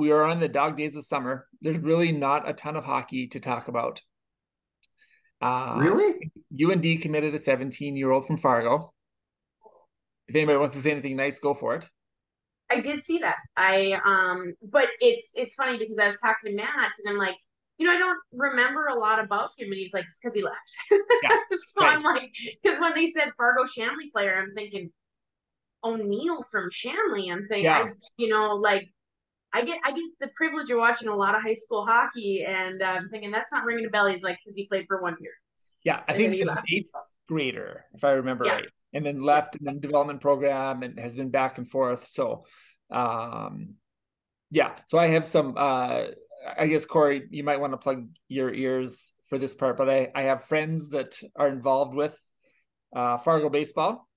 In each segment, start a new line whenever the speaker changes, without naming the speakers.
we are on the dog days of summer. There's really not a ton of hockey to talk about.
Uh, really?
UND committed a 17 year old from Fargo. If anybody wants to say anything nice, go for it.
I did see that. I um, but it's it's funny because I was talking to Matt and I'm like, you know, I don't remember a lot about him, and he's like, it's because he left. Yeah, so right. I'm like, because when they said Fargo Shanley player, I'm thinking O'Neill from Shanley. I'm thinking, yeah. I, you know, like I get I get the privilege of watching a lot of high school hockey, and uh, I'm thinking that's not ringing a bell. He's like, because he played for one year.
Yeah, I and think he's an eighth grader, if I remember yeah. right, and then left in the development program and has been back and forth. So, um, yeah. So I have some. Uh, I guess Corey, you might want to plug your ears for this part, but I I have friends that are involved with uh, Fargo baseball,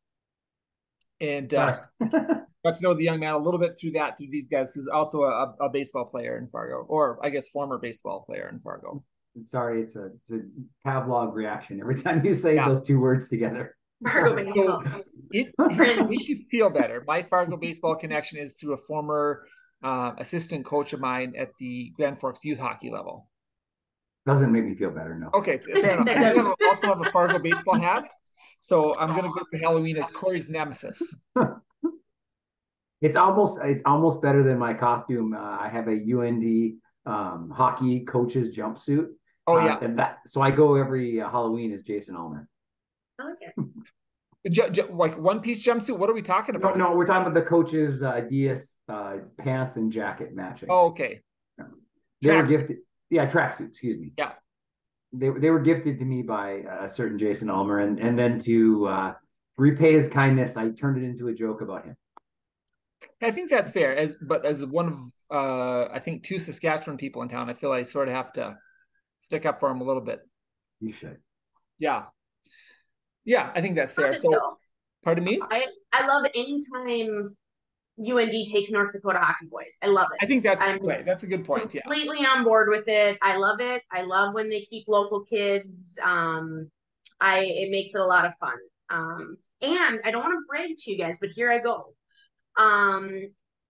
and uh, got to know the young man a little bit through that through these guys because also a, a, baseball player in Fargo, or I guess former baseball player in Fargo.
Sorry, it's a it's a Pavlov reaction every time you say yeah. those two words together.
Fargo baseball. So
it, it makes you feel better. My Fargo baseball connection is through a former uh, assistant coach of mine at the Grand Forks youth hockey level.
Doesn't make me feel better, no.
Okay, fair enough. I also have a Fargo baseball hat, so I'm gonna go for Halloween as Corey's nemesis.
It's almost it's almost better than my costume. Uh, I have a UND um, hockey coach's jumpsuit.
Oh yeah, uh,
and that so I go every uh, Halloween as Jason Allman.
Okay.
J- j- like one piece jumpsuit. What are we talking about?
No, no, we're talking about the coach's uh, DS uh, pants and jacket matching.
Oh, okay.
Yeah. They track were gifted. Yeah, tracksuit. Excuse me.
Yeah.
They they were gifted to me by a certain Jason Almer, and and then to uh, repay his kindness, I turned it into a joke about him.
I think that's fair. As but as one of uh, I think two Saskatchewan people in town, I feel I sort of have to stick up for him a little bit.
You should.
Yeah. Yeah, I think that's fair. So, though. pardon me.
I I love anytime UND takes North Dakota hockey boys. I love it.
I think that's I'm right. That's a good point.
Completely
yeah.
on board with it. I love it. I love when they keep local kids. Um, I it makes it a lot of fun. Um, and I don't want to brag to you guys, but here I go. Um,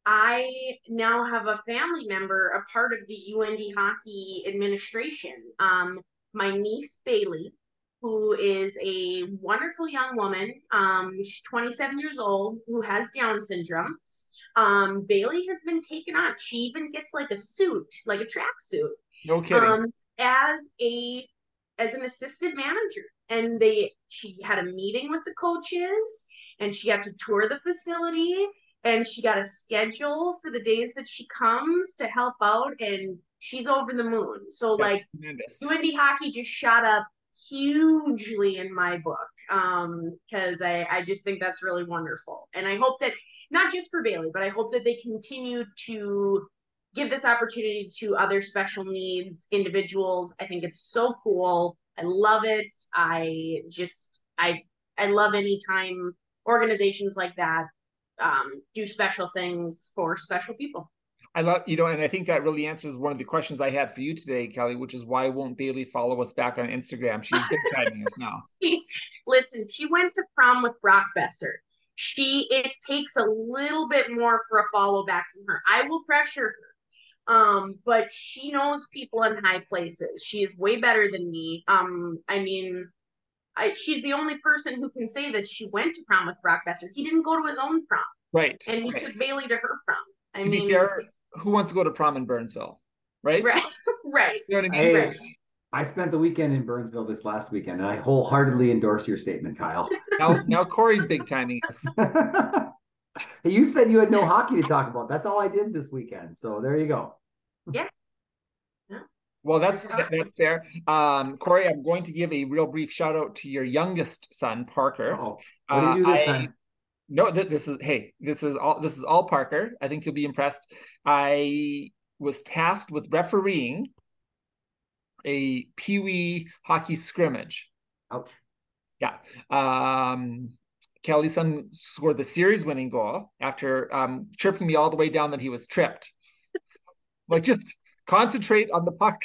I now have a family member, a part of the UND hockey administration. Um, my niece Bailey, who is a wonderful young woman. Um, she's 27 years old, who has Down syndrome. Um, Bailey has been taken on. She even gets like a suit, like a track suit.
No kidding. Um,
as a as an assistant manager, and they she had a meeting with the coaches, and she got to tour the facility and she got a schedule for the days that she comes to help out and she's over the moon so That's like tremendous. UND hockey just shot up hugely in my book um because I, I just think that's really wonderful and i hope that not just for bailey but i hope that they continue to give this opportunity to other special needs individuals i think it's so cool i love it i just i i love anytime organizations like that um, do special things for special people.
I love you know, and I think that really answers one of the questions I had for you today, Kelly, which is why won't Bailey follow us back on Instagram? She's big timing us now.
listen, she went to prom with Brock Boeser. She it takes a little bit more for a follow back from her. I will pressure her. Um, but she knows people in high places. She is way better than me. Um, I mean, I, she's the only person who can say that she went to prom with Brock Boeser. He didn't go to his own prom.
Right.
And he
right.
took Bailey to her prom. I
to
mean,
be fair, who wants to go to prom in Burnsville? Right?
Right. right.
You know what I mean?
Hey,
right.
I spent the weekend in Burnsville this last weekend, and I wholeheartedly endorse your statement, Kyle.
now, now Corey's big timing us.
you said you had no hockey to talk about. That's all I did this weekend. So there you go.
Yeah.
Well, that's that's fair. Um, Corey, I'm going to give a real brief shout out to your youngest son, Parker.
Oh, what do you do this uh, time?
No, th- this is hey, this is all this is all Parker. I think you'll be impressed. I was tasked with refereeing a Pee Wee hockey scrimmage.
Ouch.
Yeah. Um, Kelly's son scored the series winning goal after um, tripping me all the way down that he was tripped. like just Concentrate on the puck,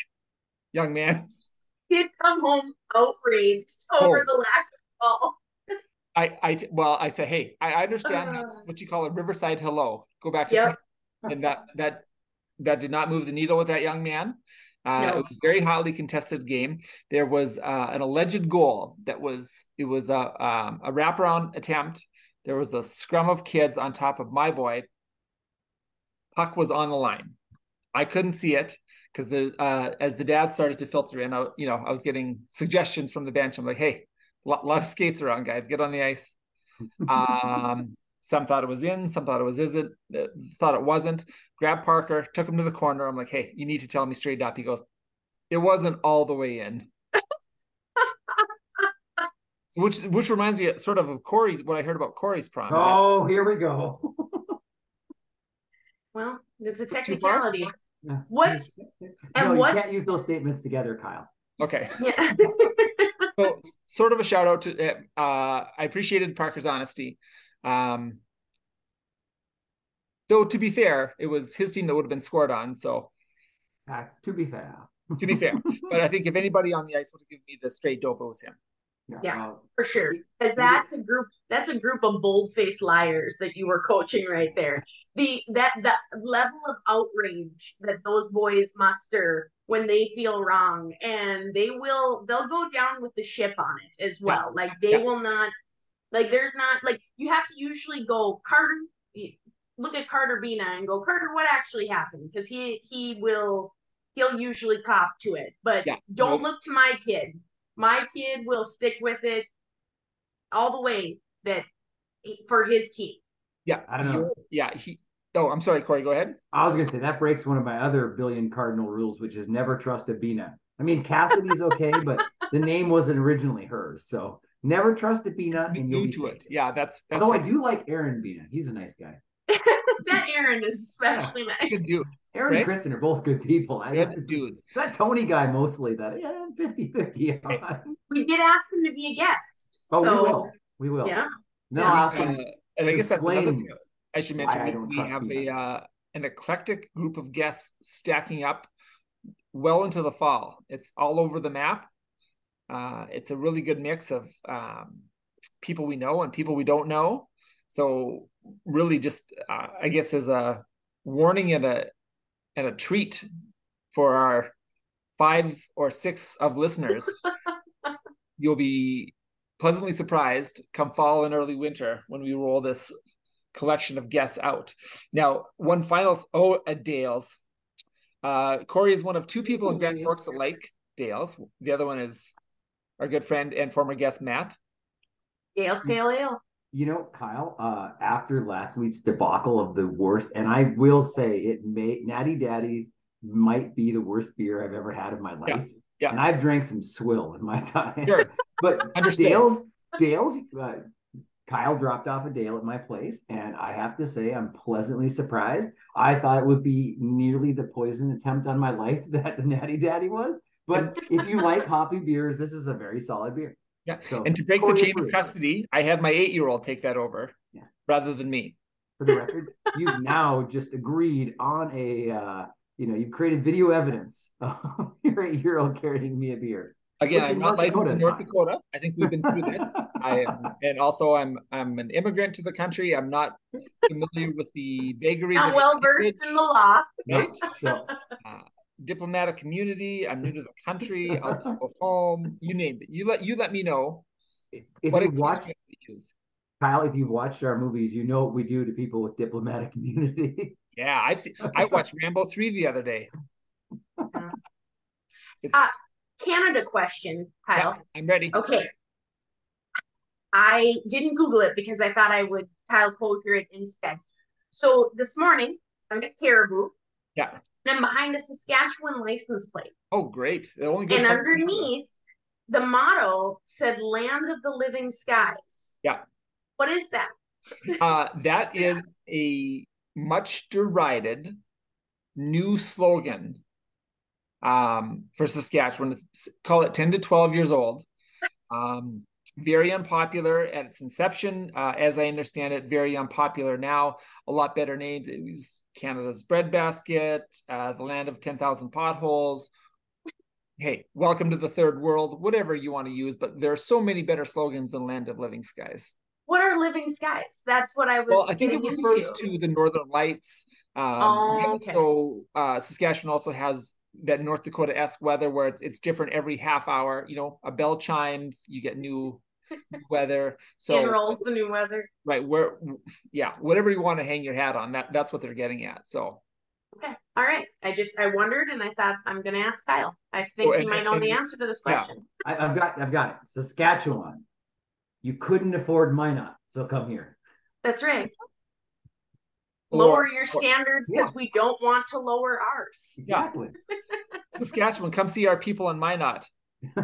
young man.
Did come home outraged over oh. the lack of ball.
I, I, well, I said, hey, I understand uh, that's what you call a Riverside hello. Go back to
yep.
and that that that did not move the needle with that young man. Uh, no. It was a very hotly contested game. There was uh, an alleged goal that was it was a um, a wraparound attempt. There was a scrum of kids on top of my boy. Puck was on the line. I couldn't see it because the uh, as the dad started to filter in, I, you know, I was getting suggestions from the bench. I'm like, hey, a lot, lot of skates around, guys. Get on the ice. Um, some thought it was in, some thought it was isn't, uh, thought it wasn't. Grabbed Parker, took him to the corner. I'm like, hey, you need to tell me straight up. He goes, it wasn't all the way in. so which which reminds me sort of of Corey's what I heard about Corey's prom.
Oh, that, here we go.
well, it's a technicality. What and
no,
what?
Can't use those statements together, Kyle.
Okay. Yeah. so, sort of a shout out to. Uh, I appreciated Parker's honesty. Um, though to be fair, it was his team that would have been scored on. So
uh, to be fair,
to be fair, but I think if anybody on the ice would have given me the straight dope, it was him.
Yeah, yeah for sure. Because that's a group. That's a group of bold faced liars that you were coaching right there. The that that level of outrage that those boys muster when they feel wrong, and they will they'll go down with the ship on it as well. Yeah. Like they yeah. will not like there's not like you have to usually go Carter look at Carter Bina and go Carter what actually happened? Because he he will he'll usually cop to it. But yeah. don't look to my kid. My kid will stick with it all the way that eh, for his team.
Yeah I don't know. Yeah he oh I'm sorry Corey go ahead.
I was gonna say that breaks one of my other billion cardinal rules which is never trust a Bina. I mean Cassidy's okay but the name wasn't originally hers so Never trust a Bina, and you'll
be to it. Yeah, that's.
that's Although I do like Aaron Bina. He's a nice guy.
that Aaron is especially yeah, nice.
Good dude.
Aaron right? and Kristen are both good people.
I good dudes.
That Tony guy mostly that yeah 50 50
We did ask him to be a guest.
Oh, so... we will. We will.
Yeah.
No,
yeah.
Uh, and I guess that's another thing I should mention. We, we have a uh, an eclectic group of guests stacking up well into the fall. It's all over the map. Uh, it's a really good mix of um, people we know and people we don't know. So really, just uh, I guess as a warning and a and a treat for our five or six of listeners, you'll be pleasantly surprised come fall and early winter when we roll this collection of guests out. Now, one final oh, at Dales. Uh, Corey is one of two people in Grand Forks that like Dales. The other one is our good friend and former guest Matt.
Dale's Pale Ale.
You know, Kyle, uh, after last week's debacle of the worst, and I will say it may Natty Daddy's might be the worst beer I've ever had in my life.
Yeah. yeah.
And I've drank some swill in my time.
Sure.
but Understand. Dale's Dale's uh, Kyle dropped off a Dale at my place, and I have to say I'm pleasantly surprised. I thought it would be nearly the poison attempt on my life that the Natty Daddy was. But if you like hoppy beers, this is a very solid beer.
Yeah. So, and to break the chain of custody, I had my eight year old take that over yeah. rather than me.
For the record, you've now just agreed on a, uh, you know, you've created video evidence of your eight year old carrying me a beer.
Again, I'm not licensed Dakota in North Dakota. I think we've been through this. I am, and also I'm I'm an immigrant to the country. I'm not familiar with the vagaries.
Not well versed in the law.
Right. So, uh, diplomatic community. I'm new to the country. I'll just go home. You name it. You let you let me know.
If what you watch, Kyle, if you've watched our movies, you know what we do to people with diplomatic community.
yeah, I've seen. I watched Rambo three the other day.
Uh, Canada question, Kyle. Yeah,
I'm ready.
Okay. I didn't Google it because I thought I would Kyle Culture it instead. So this morning, I'm at Caribou
yeah.
And behind a Saskatchewan license plate.
Oh, great.
and underneath, the motto said Land of the Living Skies.
Yeah.
What is that?
uh, that is a much derided new slogan um, for Saskatchewan. It's, call it 10 to 12 years old. Um, very unpopular at its inception. Uh, as I understand it, very unpopular now. A lot better named. It was Canada's breadbasket, uh, the land of 10,000 potholes. Hey, welcome to the third world, whatever you want to use, but there are so many better slogans than Land of Living Skies.
What are living skies. That's what I was.
Well, I think it refers
into.
to the Northern Lights. Um,
Oh, okay.
So uh, Saskatchewan also has that North Dakota esque weather where it's, it's different every half hour. You know, a bell chimes, you get new weather. So
in rolls the new weather.
right where, yeah, whatever you want to hang your hat on, that that's what they're getting at. So
Okay. All right. I just I wondered and I thought I'm gonna ask Kyle. I think
Oh,
he might know
and-
the answer to this
yeah.
question.
I, I've got I've got it. Saskatchewan. You couldn't afford Minot, so come here.
That's right.
or-
Lower your standards because
yeah.
we don't want to lower ours.
Exactly.
Saskatchewan, come see our people in Minot.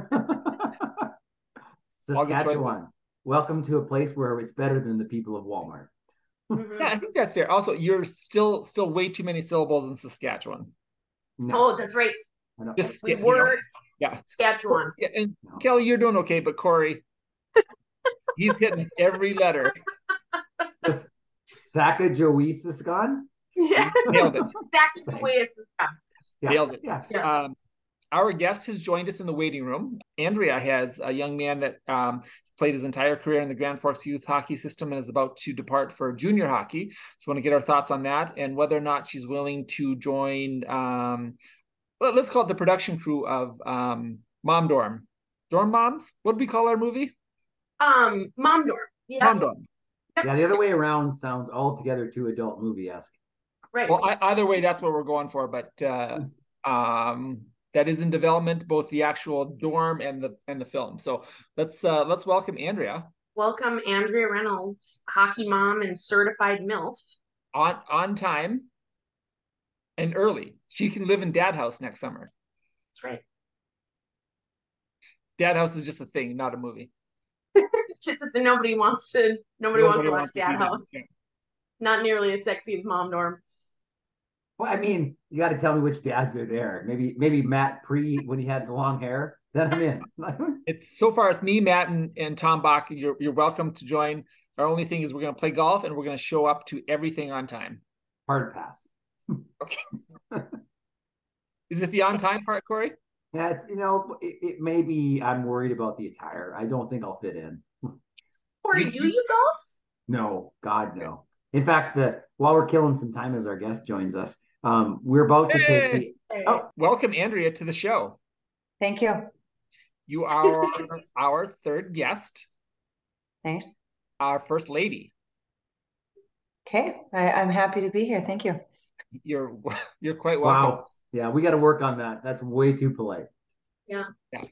All good choices.
Saskatchewan. Welcome to a place where it's better than the people of Walmart.
Mhm.
Yeah, I think that's fair. Also, you're still still way too many syllables in Saskatchewan.
No,
Oh, that's right.
Just
We
you
were
yeah.
Saskatchewan.
Yeah, and
No.
Kelly, you're doing okay, but Corey, he's hitting every letter.
Just Sacagawea,
Yeah.
Nailed it.
Exactly the way it's described.
Yeah.
Nailed it.
Yeah.
Yeah.
Um, our guest has joined us in the waiting room. Andrea has a young man that um, played his entire career in the Grand Forks youth hockey system and is about to depart for junior hockey. So, want to get our thoughts on that and whether or not she's willing to join. Um, let- let's call it the production crew of um, Mom Dorm. Dorm Moms. What do we call our movie?
Um, Mom Dorm. Yeah.
Mom Dorm.
Yeah, the other way around sounds altogether too adult movie esque.
Right.
Well, I, either way, that's what we're going for. But uh, um, that is in development, both the actual dorm and the and the film. So let's uh, let's welcome Andrea
Welcome Andrea Reynolds, hockey mom and certified MILF.
on on time and early. She can live in Dad House next summer.
That's right.
Dad House is just a thing, not a movie.
Just that nobody wants to nobody, wants to watch
see
Dad. House. Not nearly as sexy as Mom Dorm.
Well, I mean, you got to tell me which dads are there. Maybe maybe Matt pre when he had the long hair. Then I'm in.
It's so far it's me, Matt, and, and Tom Bach. You're you're welcome to join. Our only thing is we're gonna play golf and we're gonna show up to everything on time.
Hard pass. okay.
Is it the on time part, Corey?
Yeah, it's you know it, it may be. I'm worried about the attire. I don't think I'll fit in.
Corey, do you golf?
No, God no. In fact, the while we're killing some time as our guest joins us, um, we're about to take the Oh.
Welcome, Andrea, to the show.
Thank you.
You are our third guest,
Thanks.
our first lady.
Okay, I, I'm happy to be here. Thank you.
You're you're quite welcome.
wow. Yeah, we got to work on that. That's way too polite.
Yeah,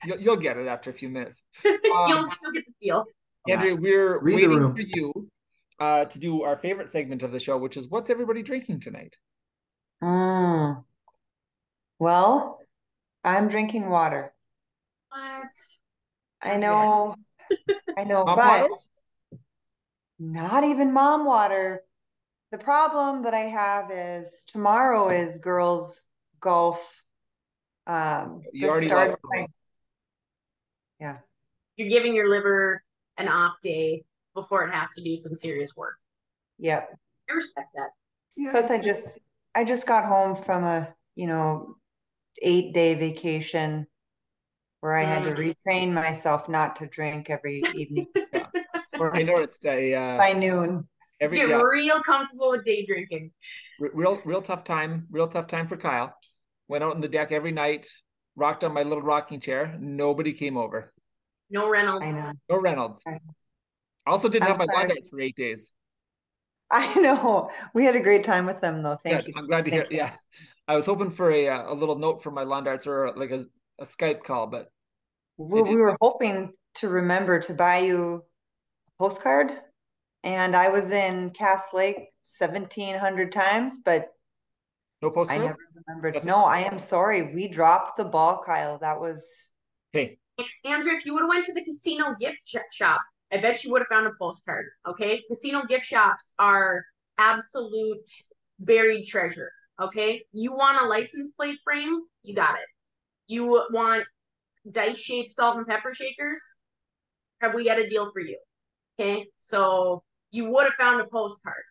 you'll, you'll get it after a few minutes.
you'll,
Um,
you'll get the feel.
Andrea, we're
Read
waiting for you uh, to do our favorite segment of the show, which is what's everybody drinking tonight?
Mm. Well, I'm drinking water.
What?
I know, I know,
Mom
but
water?
not even mom water. The problem that I have is tomorrow is girls golf. Um,
You
the
already
start
left
of my-
You're giving your liver an off day before it has to do some serious work.
Yep.
I respect that.
Plus, I just I just got home from a you know eight day vacation where I had to
Mm.
retrain myself not to drink every evening
Yeah.
or
I noticed a uh,
by noon.
every
Get
yeah,
real comfortable with day drinking.
real real tough time, real tough time for Kyle. Went out on the deck every night, rocked on my little rocking chair. Nobody came over.
No Reynolds.
I know.
No Reynolds.
I-
Also didn't
I'm
have my lawn
sorry.
darts for eight days.
I know. We had a great time with them though. Thank
Good.
you.
I'm glad to hear.
You.
Yeah, I was hoping for a uh, a little note from my lawn darts or like a, a Skype call, but
We, we were hoping to remember to buy you a postcard, and I was in Cass Lake 1700 times, but
no
postcard.
I
never remembered.
That's-
No, I am sorry. We dropped the ball, Kyle. That was
Hey,
Andrew, if you would have went to the casino gift shop, I bet you would have found a postcard. Okay, casino gift shops are absolute buried treasure. Okay, you want a license plate frame? You got it. You want dice shaped salt and pepper shakers? Have we got a deal for you? Okay, so you would have found a postcard.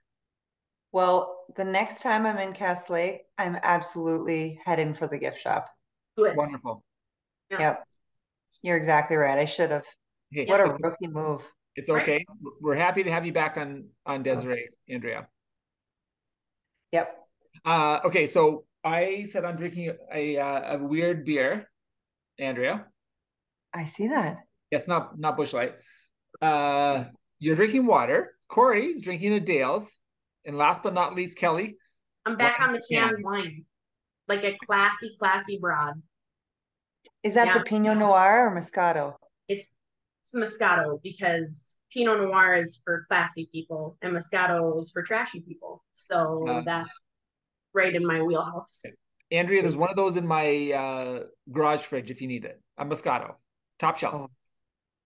Well, the next time I'm in Cass Lake, I'm absolutely heading for the gift shop.
Good.
wonderful.
Yeah.
Yep. You're exactly right. I should have.
Hey,
What a
if,
rookie move.
It's okay. Right. We're happy to have you back on on Desiree, Andrea.
Yep.
Uh, okay, so I said I'm drinking a a, a weird beer, Andrea.
I see that.
Yes, not not Busch Light. Uh, you're drinking water. Corey's drinking a Dale's, and last but not least, Kelly.
I'm back on the canned wine, like a classy, classy broad.
Is that yeah. the Pinot Noir or Moscato?
It's it's Moscato because Pinot Noir is for classy people and Moscato is for trashy people. So uh, that's right in my wheelhouse.
Andrea, there's one of those in my uh, garage fridge if you need it. A Moscato, top shelf, oh.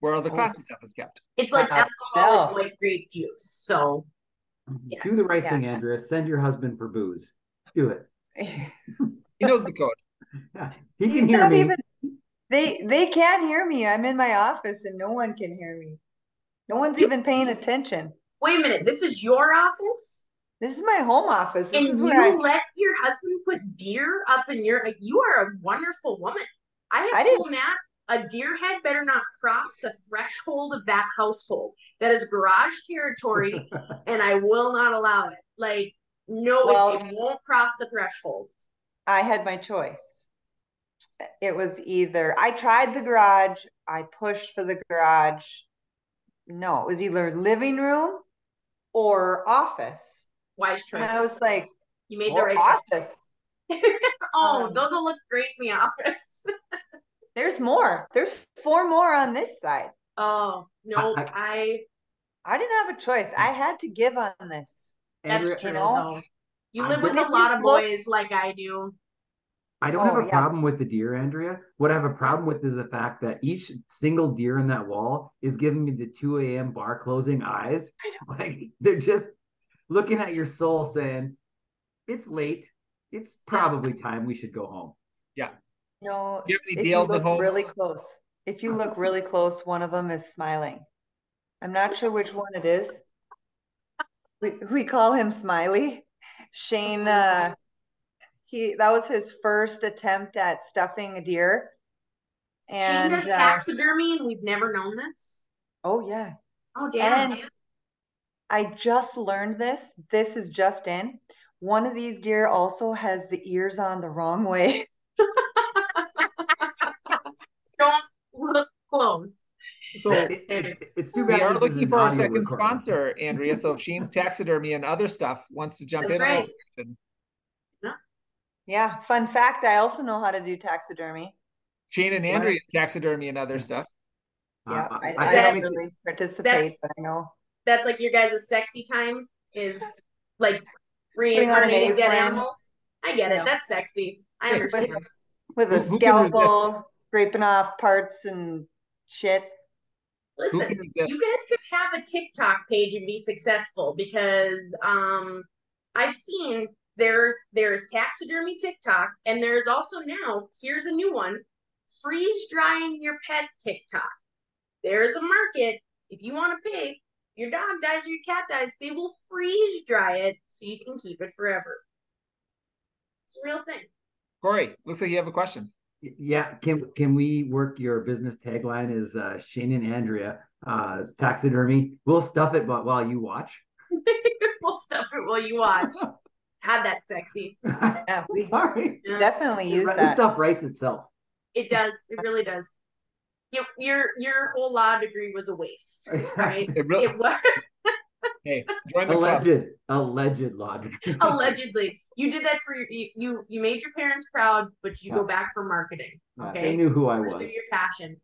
where all the classy oh. stuff is kept.
It's like uh, alcoholic white grape juice. So
yeah. do the right yeah. thing, Andrea. Send your husband for booze. Do it.
he knows the code.
Yeah. He can hear me. Even,
they they can't hear me. I'm in my office and no one can hear me. No one's even paying attention.
Wait a minute. This is your office?
This is my home office. This
and you I... let your husband put deer up in your like you are a wonderful woman. I have I told Matt a deer head better not cross the threshold of that household. That is garage territory, and I will not allow it. Like, no, well, it, it won't cross the threshold.
I had my choice. It was either I tried the garage, I pushed for the garage. No, it was either living room or office
Wise choice.
And I was like,
you made the right office. oh, um, those will look great in the office.
there's more. There's four more on this side.
Oh no, I, I
I didn't have a choice. I had to give on this.
That's true. You, know? you live with a lot of boys like I do.
I don't oh, have a yeah. problem with the deer, Andrea. What I have a problem with is the fact that each single deer in that wall is giving me the 2 a.m. bar closing eyes. Like they're just looking at your soul saying, it's late. It's probably time we should go home.
Yeah.
No, you if you look really close, if you look really close, one of them is smiling. I'm not sure which one it is. We, we call him Smiley. Shane, uh, he that was his first attempt at stuffing a deer.
And Shane does uh, taxidermy, and we've never known this.
Oh yeah.
Oh damn.
And I just learned this. This is just in. One of these deer also has the ears on the wrong way.
Don't look close.
So it, it, it's too bad. We are looking for our second recording. sponsor, Andrea. So if Shane's taxidermy and other stuff wants to jump That's in, right.
Yeah. yeah. Fun fact: I also know how to do taxidermy.
Shane and Andrea's taxidermy and other stuff.
Yeah, uh, I, I, I, don't really participate, but I know
that's like your guys' sexy time is like reincarnating dead animals. I get it. That's sexy. I understand.
With, with a scalpel, scraping off parts and shit.
Listen, you guys could have a TikTok page and be successful because um I've seen there's there's taxidermy TikTok and there's also now here's a new one freeze drying your pet TikTok. There's a market if you want to pay your dog dies or your cat dies, they will freeze dry it so you can keep it forever. It's a real thing.
Corey, looks like you have a question.
Yeah, can can we work your business tagline is uh, Shane and Andrea uh, taxidermy? We'll stuff it, but while you watch.
we'll stuff it while you watch. Had that sexy.
Yeah, we Sorry. definitely use
that.
This
stuff writes itself.
It does. It really does your your your whole law degree was a waste, right? it, really, it was.
hey,
alleged club. alleged law degree.
Allegedly, you did that for your, you you you made your parents proud, but you yeah. go back for marketing. Okay,
they knew who I was.
Your passion.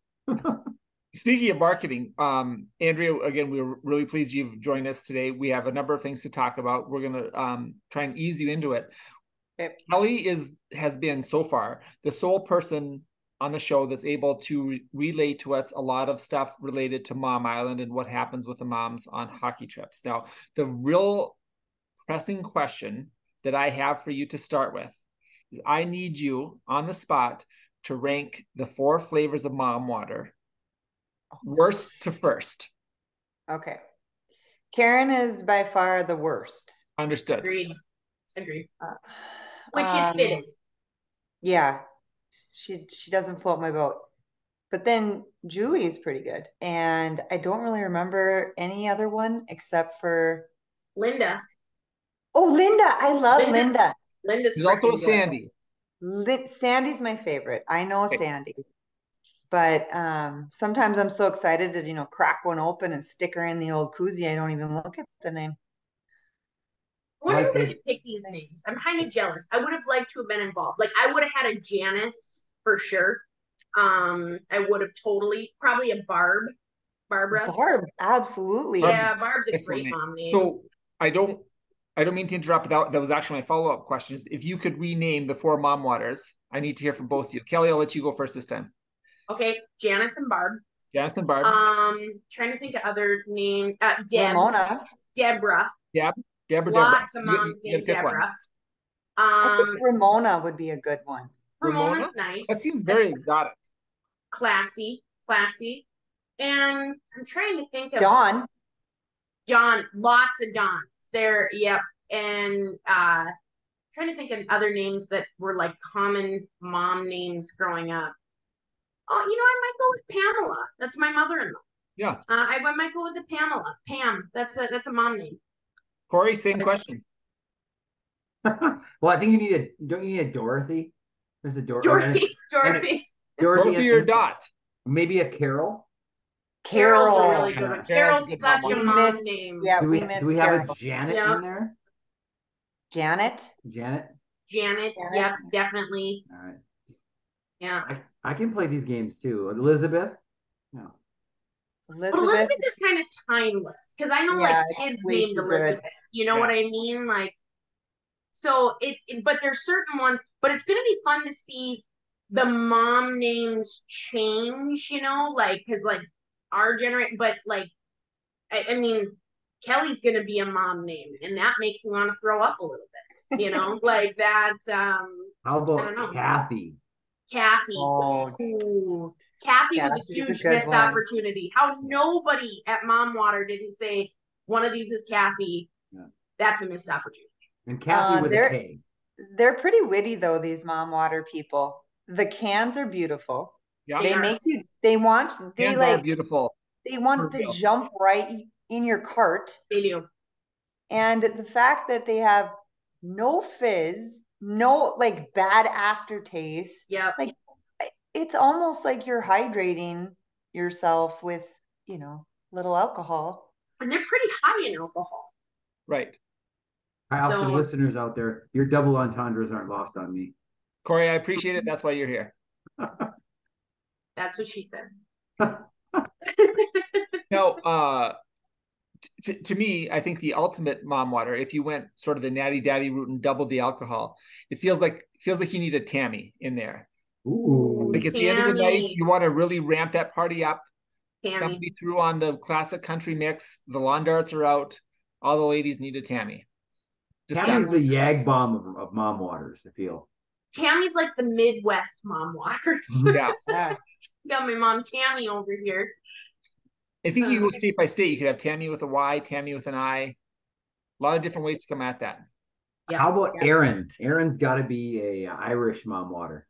Speaking of marketing, um, Andrea, again, we are really pleased you've joined us today. We have a number of things to talk about. We're going to um, try and ease you into it. Okay. Kelly is has been so far the sole person on the show that's able to relay to us a lot of stuff related to Mom Island and what happens with the moms on hockey trips. Now, the real pressing question that I have for you to start with is I need you on the spot to rank the four flavors of mom water worst to first.
Okay. Karen is by far the worst.
Understood.
Agreed. Agreed. Uh, Which um, is fitting.
Yeah, she she doesn't float my boat. But then Julie is pretty good. And I don't really remember any other one except for
Linda.
Oh, Linda. I love Linda. Linda.
Linda's
There's also a Sandy.
Sandy's my favorite. I know okay. Sandy. But um, sometimes I'm so excited to, you know, crack one open and stick her in the old koozie. I don't even look at the name.
When like did you pick these names? I'm kind of jealous. I would have liked to have been involved. Like I would have had a Janice for sure. Um, I would have totally probably a Barb, Barbara.
Barb, absolutely.
Yeah, Barb's a great mom name.
So I don't, I don't mean to interrupt. That that was actually my follow up question. If you could rename the four mom waters, I need to hear from both of you. Kelly, I'll let you go first this time.
Okay, Janice and Barb.
Janice and Barb.
Um, trying to think of other names. Uh, Deb.
Ramona.
Deborah.
Deb. Deborah.
Lots
Deborah.
of moms you, you named Deborah. Um, I think
Ramona would be a good one.
Ramona's Ramona? nice.
That seems very That's exotic.
Classy, classy. And I'm trying to think of
Dawn.
John, lots of Dons. There, yep. And uh trying to think of other names that were like common mom names growing up. Oh, you know, I might go with Pamela. That's my mother-in-law.
Yeah.
Uh, I, I might go with the Pamela. Pam. That's a that's a mom name.
Corey, same question.
well, I think you need a don't you need a Dorothy? There's a Dor-
Dorothy. Dorothy.
Dorothy, Dorothy or Dot.
Maybe a Carol.
Carol's a really good one. Carol's such a mom missed, name.
Yeah,
do
we,
we
missed
do we
Carol.
have a Janet yeah. in there?
Janet.
Janet.
Janet. Janet. Yep, definitely.
All right.
Yeah.
I, I can play these games too. Elizabeth. No.
Elizabeth, but Elizabeth is kind of timeless because I know yeah, like kids named Elizabeth. Good. You know yeah. what I mean? Like, so it, it, but there's certain ones, but it's going to be fun to see the mom names change, you know, like, cause like our generation, but like, I, I mean, Kelly's going to be a mom name and that makes me want to throw up a little bit, you know, like that. Um,
How about Kathy?
Kathy.
Oh.
Ooh. Kathy was a huge a missed one. opportunity. How nobody at Mom Water didn't say one of these is Kathy. Yeah. That's a missed opportunity.
And Kathy uh, with a K.
They're pretty witty though, these Mom Water people. The cans are beautiful. Yeah. They, make you they want they cans like
beautiful.
They want to jump right in your cart.
They do.
And the fact that they have no fizz, no like bad aftertaste.
Yeah.
Like it's almost like you're hydrating yourself with, you know, little alcohol.
And they're pretty high in alcohol.
Right.
Kyle, so, the listeners out there, your double entendres aren't lost on me.
Corey, I appreciate it. That's why you're here.
That's what she said.
no, uh, to, to me, I think the ultimate mom water, if you went sort of the natty daddy route and doubled the alcohol, it feels like feels like you need a Tammy in there.
Ooh.
Like at Tammy. the end of the night, you want to really ramp that party up. Tammy. Somebody threw on the classic country mix. The lawn darts are out. All the ladies need a Tammy.
Tammy's the Yag bomb of, of mom waters, I feel.
Tammy's like the Midwest mom waters.
Yeah.
Got my mom Tammy over here.
I think you go state by state. You could have Tammy with a Y, Tammy with an I. A lot of different ways to come at that.
Yeah. How about yeah. Aaron? Aaron's got to be a Irish mom water.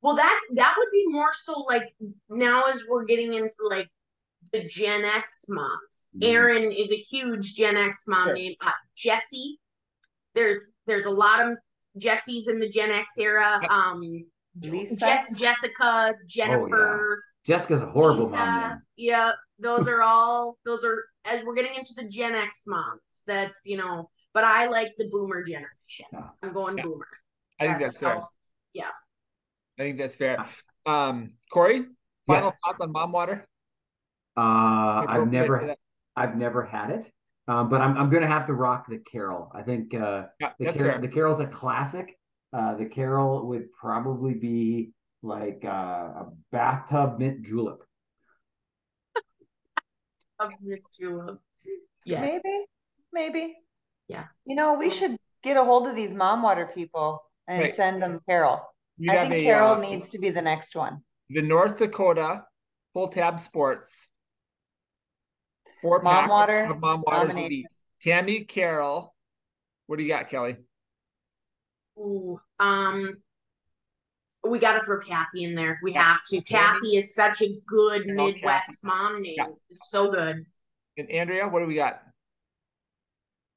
Well, that that would be more so like now as we're getting into like the Gen X moms. Aaron is a huge Gen X mom sure. name. Uh, Jesse. There's there's a lot of Jessies in the Gen X era. Um, Lisa? Jess, Jessica, Jennifer.
Oh, yeah. Jessica's a horrible Lisa, mom name.
Yeah, those are all those are as we're getting into the Gen X moms. That's you know, but I like the Boomer generation. I'm going yeah. Boomer.
I think that's, that's fair. How,
yeah.
I think that's fair. Um, Corey, final yes. thoughts on mom water?
Uh, I've never, I've never had it, um, but I'm, I'm going to have to rock the Carol. I think uh, yeah, the, Car- the Carol's a classic. Uh, the Carol would probably be like uh, a bathtub mint julep.
Mint julep.
Yes. Maybe, maybe.
Yeah.
You know, we should get a hold of these mom water people and right. send them Carol. You I think a, Carol uh, needs to be the next one.
The North Dakota Full Tab Sports
four mom water of
mom waters would be Tammy Carol. What do you got, Kelly?
Ooh, um, We got to throw Kathy in there. We have to. Kathy is such a good Midwest mom name. Yeah. It's so good.
And Andrea, what do we got?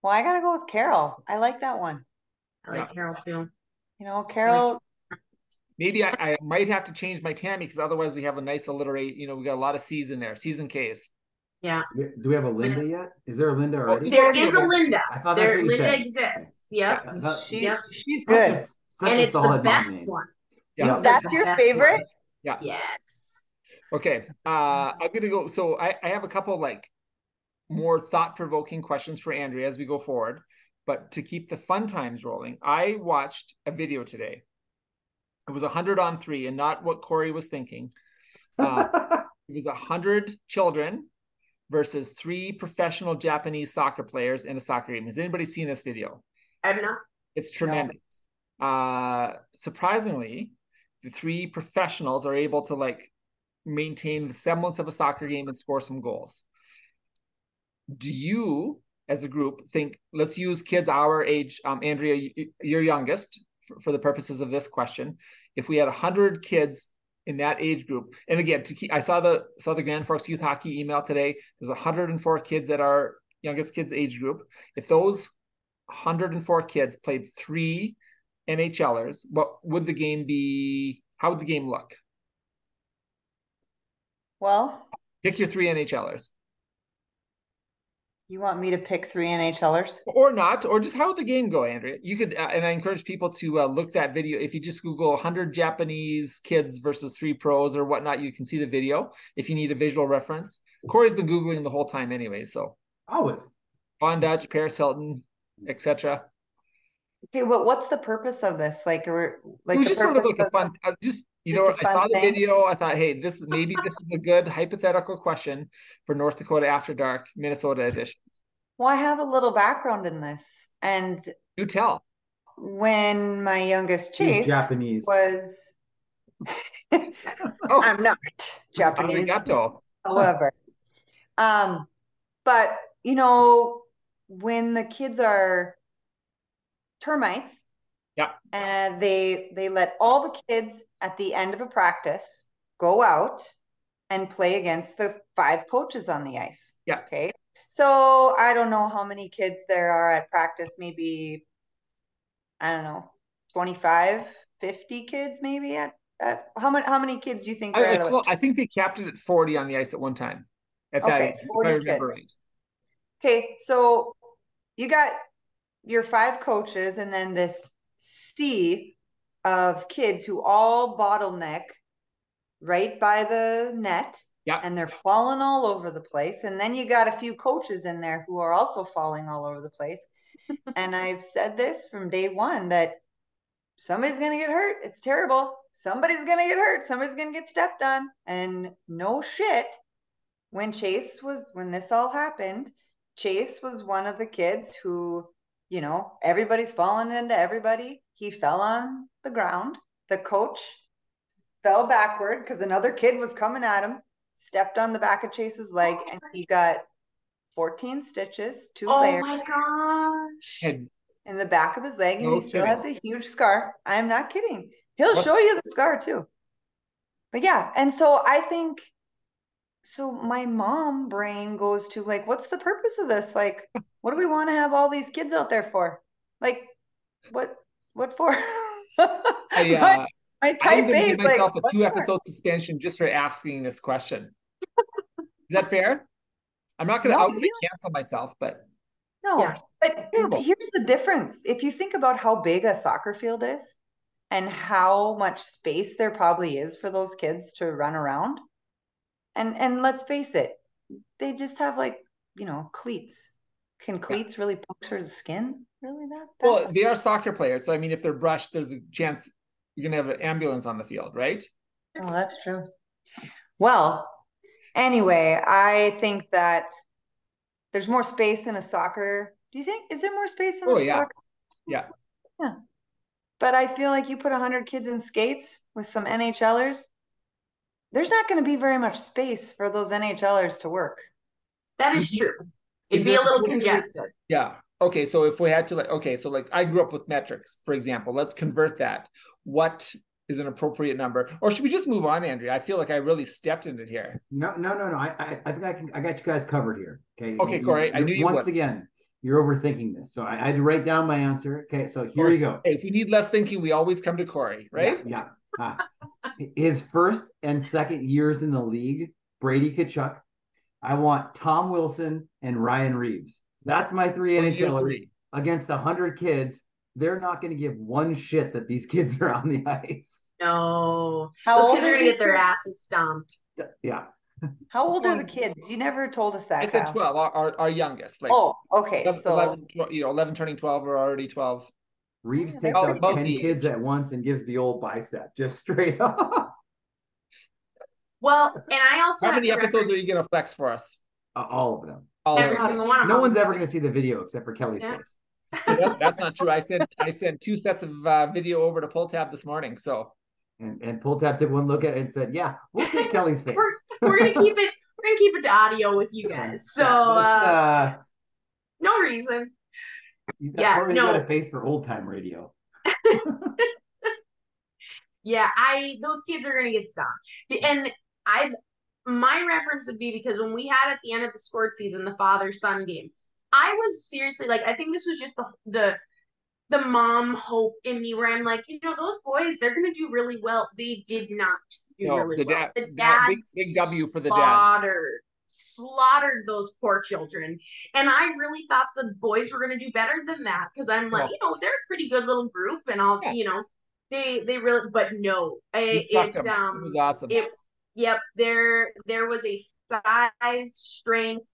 Well, I got to go with Carol. I like that one.
I like yeah. Carol too.
You know, Carol.
Maybe I, I might have to change my Tammy because otherwise we have a nice alliterate. You know, we got a lot of C's in there. C's and K's.
Yeah.
Do we have a Linda yet? Is there a Linda oh, already?
There is a Linda. I thought there Linda said. exists. Yep. Yeah,
she, yep. She's good.
Such a, and it's the best name. one.
Yeah. That's your favorite? One.
Yeah.
Yes.
Okay. Uh I'm gonna go. So I, I have a couple like more thought-provoking questions for Andrea as we go forward. But to keep the fun times rolling, I watched a video today. It was a hundred on three, and not what Corey was thinking. Uh, it was a hundred children versus three professional Japanese soccer players in a soccer game. Has anybody seen this video?
I've not.
It's tremendous. No. Uh, surprisingly, the three professionals are able to like maintain the semblance of a soccer game and score some goals. Do you, as a group, think let's use kids our age? Um, Andrea, you're youngest for, for the purposes of this question. If we had hundred kids in that age group. And again, to keep, I saw the saw the Grand Forks Youth Hockey email today. There's 104 kids at our youngest kids age group. If those 104 kids played three NHLers, what would the game be? How would the game look?
Well,
pick your three NHLers.
You want me to pick three NHLers?
Or not, or just how would the game go, Andrea? You could, uh, and I encourage people to uh, look that video. If you just Google 100 Japanese kids versus three pros or whatnot, you can see the video if you need a visual reference. Corey's been Googling the whole time anyway, so.
Always.
Von Dutch, Paris Hilton, etc.
Okay, well, what's the purpose of this? Like, or like,
it was just sort of like a fun. Uh, just you just know, I saw the video. I thought, hey, this maybe this is a good hypothetical question for North Dakota After Dark, Minnesota edition.
Well, I have a little background in this, and
you tell.
When my youngest Chase
Japanese
was, oh. I'm not Japanese.
Arigato.
However, um, but you know, when the kids are termites.
Yeah.
And they they let all the kids at the end of a practice go out and play against the five coaches on the ice.
Yeah.
Okay. So I don't know how many kids there are at practice, maybe I don't know, 25, 50 kids maybe at, at how many how many kids do you think
I, I, I think they capped it at 40 on the ice at one time. If okay, I, 40 if kids. Right.
Okay, so you got your five coaches and then this sea of kids who all bottleneck right by the net.
Yeah.
And they're falling all over the place. And then you got a few coaches in there who are also falling all over the place. and I've said this from day one that somebody's going to get hurt. It's terrible. Somebody's going to get hurt. Somebody's going to get stepped on. And no shit. When Chase was, when this all happened, Chase was one of the kids who you know, everybody's falling into everybody. He fell on the ground. The coach fell backward because another kid was coming at him, stepped on the back of Chase's leg, oh and he got 14 stitches, two
oh
layers.
my gosh.
In the back of his leg, and no he still has a huge scar. I'm not kidding. He'll what? show you the scar too. But yeah, and so I think so my mom brain goes to like what's the purpose of this? Like what do we want to have all these kids out there for? Like what what for?
I, uh, my, my type A is myself like, a two episode suspension just for asking this question. Is that fair? I'm not gonna no, cancel myself but
no yeah. but Terrible. here's the difference. If you think about how big a soccer field is and how much space there probably is for those kids to run around and and let's face it they just have like you know cleats. Can cleats yeah. really puncture the skin? Really that
bad? well they are soccer players so i mean if they're brushed there's a chance you're gonna have an ambulance on the field right?
Oh that's true. Well anyway i think that there's more space in a soccer do you think? Is there more space in oh, a
yeah.
soccer?
Yeah.
Yeah. But i feel like you put 100 kids in skates with some nhlers there's not going to be very much space for those NHLers to work.
That is true. It'd be a little congested.
Yeah. Okay. So if we had to like, okay, so like I grew up with metrics, for example, let's convert that. What is an appropriate number, or should we just move on, Andrea? I feel like I really stepped in it here.
No, no, no, no. I, I, I think I can. I got you guys covered here. Okay.
Okay, Corey. You, I knew you
once
would.
again. You're overthinking this, so I, I, had to write down my answer. Okay, so here
Corey,
you go.
Hey, if we need less thinking, we always come to Corey, right?
Yeah. yeah. Uh, his first and second years in the league, Brady Tkachuk. I want Tom Wilson and Ryan Reaves. That's my three Those NHLers against hundred kids. They're not going to give one shit that these kids are on the ice.
No, how Those old kids are going to get their asses stomped.
Yeah.
How old are the kids? You never told us that.
I said 12, our, our, our youngest.
Like, oh, okay. 11, so,
11, you know, 11 turning 12 are already 12.
Reaves takes oh, out 10 kids at once and gives the old bicep just straight up.
Well, and I also
how many episodes reference... are you going to flex for us?
Uh, all of them.
All Every of single one.
no one's ever going to see the video except for Kelly's yeah.
face. that's not true. I sent I sent two sets of uh, video over to Pull Tab this morning. So
and and Pull Tab took one look at it and said, "Yeah, we'll take Kelly's face.
we're, we're gonna keep it. We're gonna keep it to audio with you guys. So uh, uh, no reason.
You got, yeah, no. got a face for old time radio.
yeah, I those kids are gonna get stopped, and I my reference would be because when we had at the end of the sport season the father son game, I was seriously like, I think this was just the the the mom hope in me where I'm like, you know, those boys, they're gonna do really well. They did not do no, really the well. Dad, the dad
big, big W for the
slaughtered, slaughtered those poor children. And I really thought the boys were gonna do better than that because I'm like, you know, they're a pretty good little group, and I'll, yeah. you know, they they really, but no, it, it um,
it was awesome.
It's Yep, there there was a size strength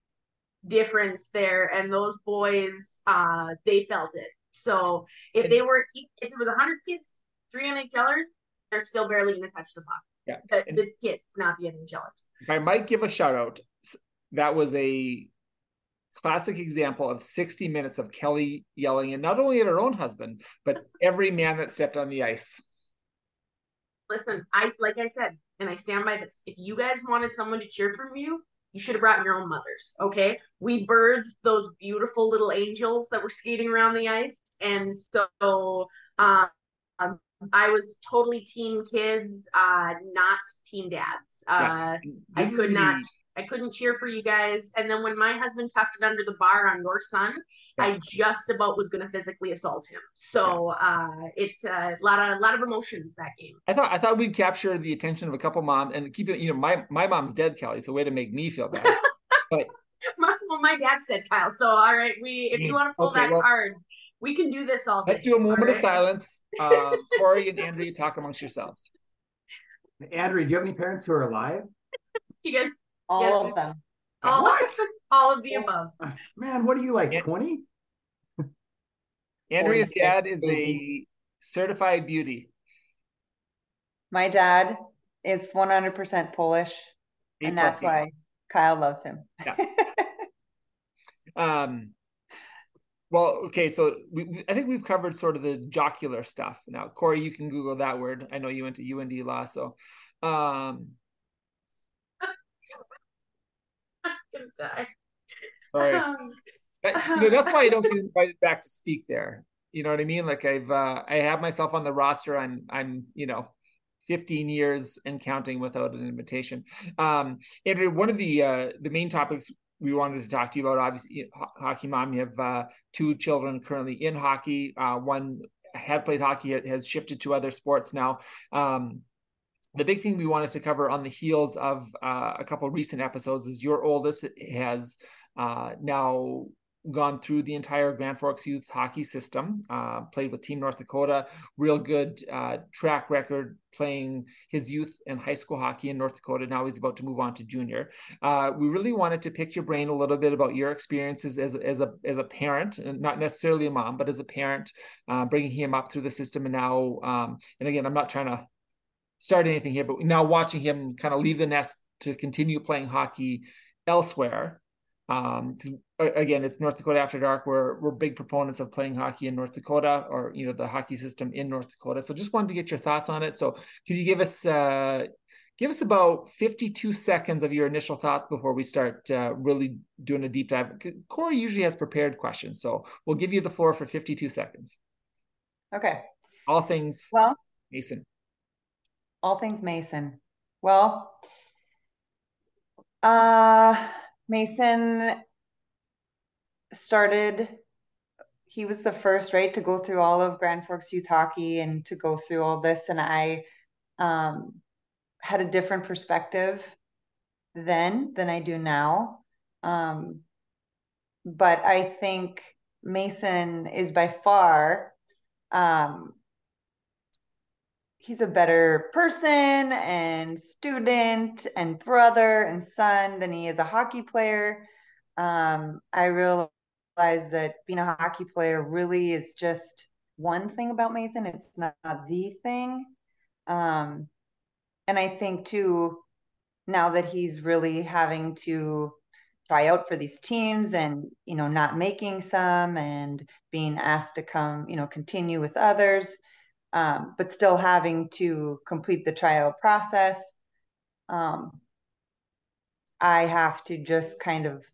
difference there, and those boys uh they felt it. So if they were if it was hundred kids, three NHLers, they're still barely going to touch the puck.
Yeah,
the, the kids, not the NHLers.
I might give a shout out. That was a classic example of 60 minutes of Kelly yelling, and not only at her own husband, but every man that stepped on the ice.
Listen, I like I said, and I stand by this. If you guys wanted someone to cheer for you, you should have brought your own mothers. Okay. We birthed those beautiful little angels that were skating around the ice. And so um, I was totally team kids, uh, not team dads. Uh, I could not I couldn't cheer for you guys. And then when my husband tucked it under the bar on your son, yeah. I just about was going to physically assault him. So uh, it a uh, lot of lot of emotions that game.
I thought I thought we'd capture the attention of a couple moms and keep it. You know, my my mom's dead, Kelly. So way to make me feel bad. but
my, well, my dad's dead, Kyle. So all right, we if yes. you want to pull okay, that well, card, we can do this all.
Let's do a moment right? of silence. Uh, Corey and Andrea, talk amongst yourselves.
Andrea, do you have any parents who are alive?
do you guys
all yes, of them.
All, what? all of the above.
Man, what are you like, 20?
Andrea's dad is a certified beauty.
My dad is 100% Polish, and that's why Kyle loves him. Yeah.
um, well, okay, so we, I think we've covered sort of the jocular stuff. Now, Corey, you can Google that word. I know you went to UND Law, so um,
gonna die.
Sorry. Um, you know, that's why I don't get invited back to speak there. You know what I mean? Like I've uh, I have myself on the roster. I'm I'm you know 15 years and counting without an invitation. Um, Andrea, one of the uh, the main topics we wanted to talk to you about, obviously, hockey mom. You have uh, two children currently in hockey. Uh, one had played hockey, it has shifted to other sports now. Um, the big thing we wanted to cover on the heels of uh, a couple recent episodes is your oldest has uh, now gone through the entire Grand Forks youth hockey system, uh, played with Team North Dakota, real good uh, track record playing his youth and high school hockey in North Dakota. Now he's about to move on to junior. Uh, we really wanted to pick your brain a little bit about your experiences as, as a as a parent, not necessarily a mom, but as a parent, uh, bringing him up through the system. And now, um, and again, I'm not trying to start anything here, but now watching him kind of leave the nest to continue playing hockey elsewhere. Um, again, it's North Dakota After Dark. We're we're big proponents of playing hockey in North Dakota, or you know the hockey system in North Dakota. So just wanted to get your thoughts on it. So could you give us uh, give us about 52 seconds of your initial thoughts before we start uh, really doing a deep dive? Corey usually has prepared questions, so we'll give you the floor for 52 seconds.
Okay.
All things
well
Mason.
All things Mason. Well, uh, Mason started he was the first right to go through all of grand forks youth hockey and to go through all this and i um, had a different perspective then than i do now um, but i think mason is by far um, he's a better person and student and brother and son than he is a hockey player. Um, I realize that being a hockey player really is just one thing about Mason. It's not, not the thing. Um, and I think too, now that he's really having to try out for these teams and you know not making some and being asked to come you know continue with others um, but still having to complete the trial process. Um, I have to just kind of,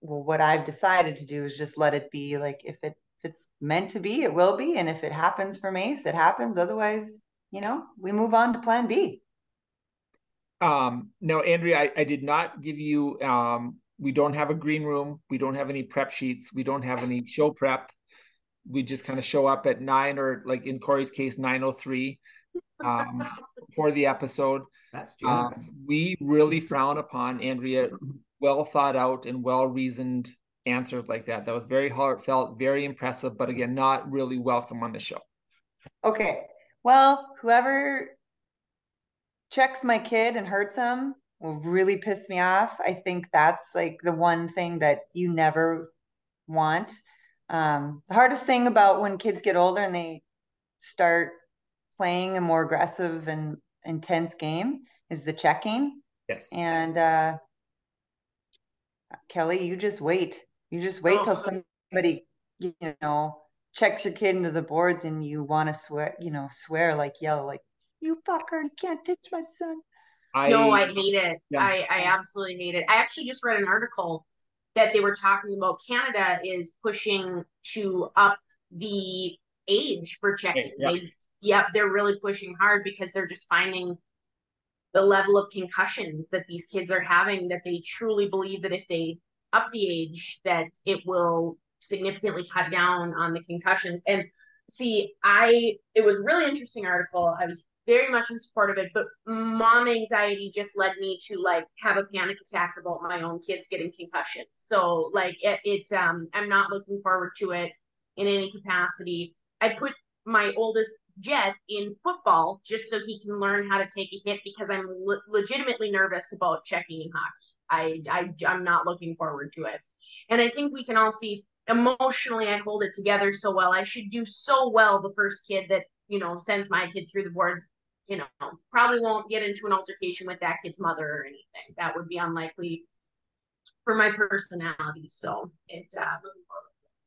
well, what I've decided to do is just let it be. Like if it if it's meant to be, it will be, and if it happens for Mace, it happens. Otherwise, you know, we move on to Plan B.
Um, no, Andrea, I, I did not give you. Um, we don't have a green room. We don't have any prep sheets. We don't have any show prep we just kind of show up at nine or like in Corey's case, 903 um, for the episode.
That's um,
we really frown upon Andrea well thought out and well reasoned answers like that. That was very heartfelt, very impressive, but again, not really welcome on the show.
Okay. Well, whoever checks my kid and hurts him will really piss me off. I think that's like the one thing that you never want um, the hardest thing about when kids get older and they start playing a more aggressive and intense game is the checking.
Yes.
And uh, Kelly, you just wait. You just wait oh. till somebody, you know, checks your kid into the boards and you want to swear, you know, swear like yell like, "You fucker! You can't touch my son."
I, no, I hate it. Yeah. I I absolutely hate it. I actually just read an article that they were talking about Canada is pushing to up the age for checking. Yeah. They, yep, they're really pushing hard because they're just finding the level of concussions that these kids are having that they truly believe that if they up the age that it will significantly cut down on the concussions and see i it was really interesting article i was very much in support of it, but mom anxiety just led me to like have a panic attack about my own kids getting concussions. So like it, it um I'm not looking forward to it in any capacity. I put my oldest Jet in football just so he can learn how to take a hit because I'm le- legitimately nervous about checking in hockey. I, I I'm not looking forward to it. And I think we can all see emotionally I hold it together so well. I should do so well the first kid that, you know, sends my kid through the boards you know, probably won't get into an altercation with that kid's mother or anything. That would be unlikely for my personality. So it. Uh,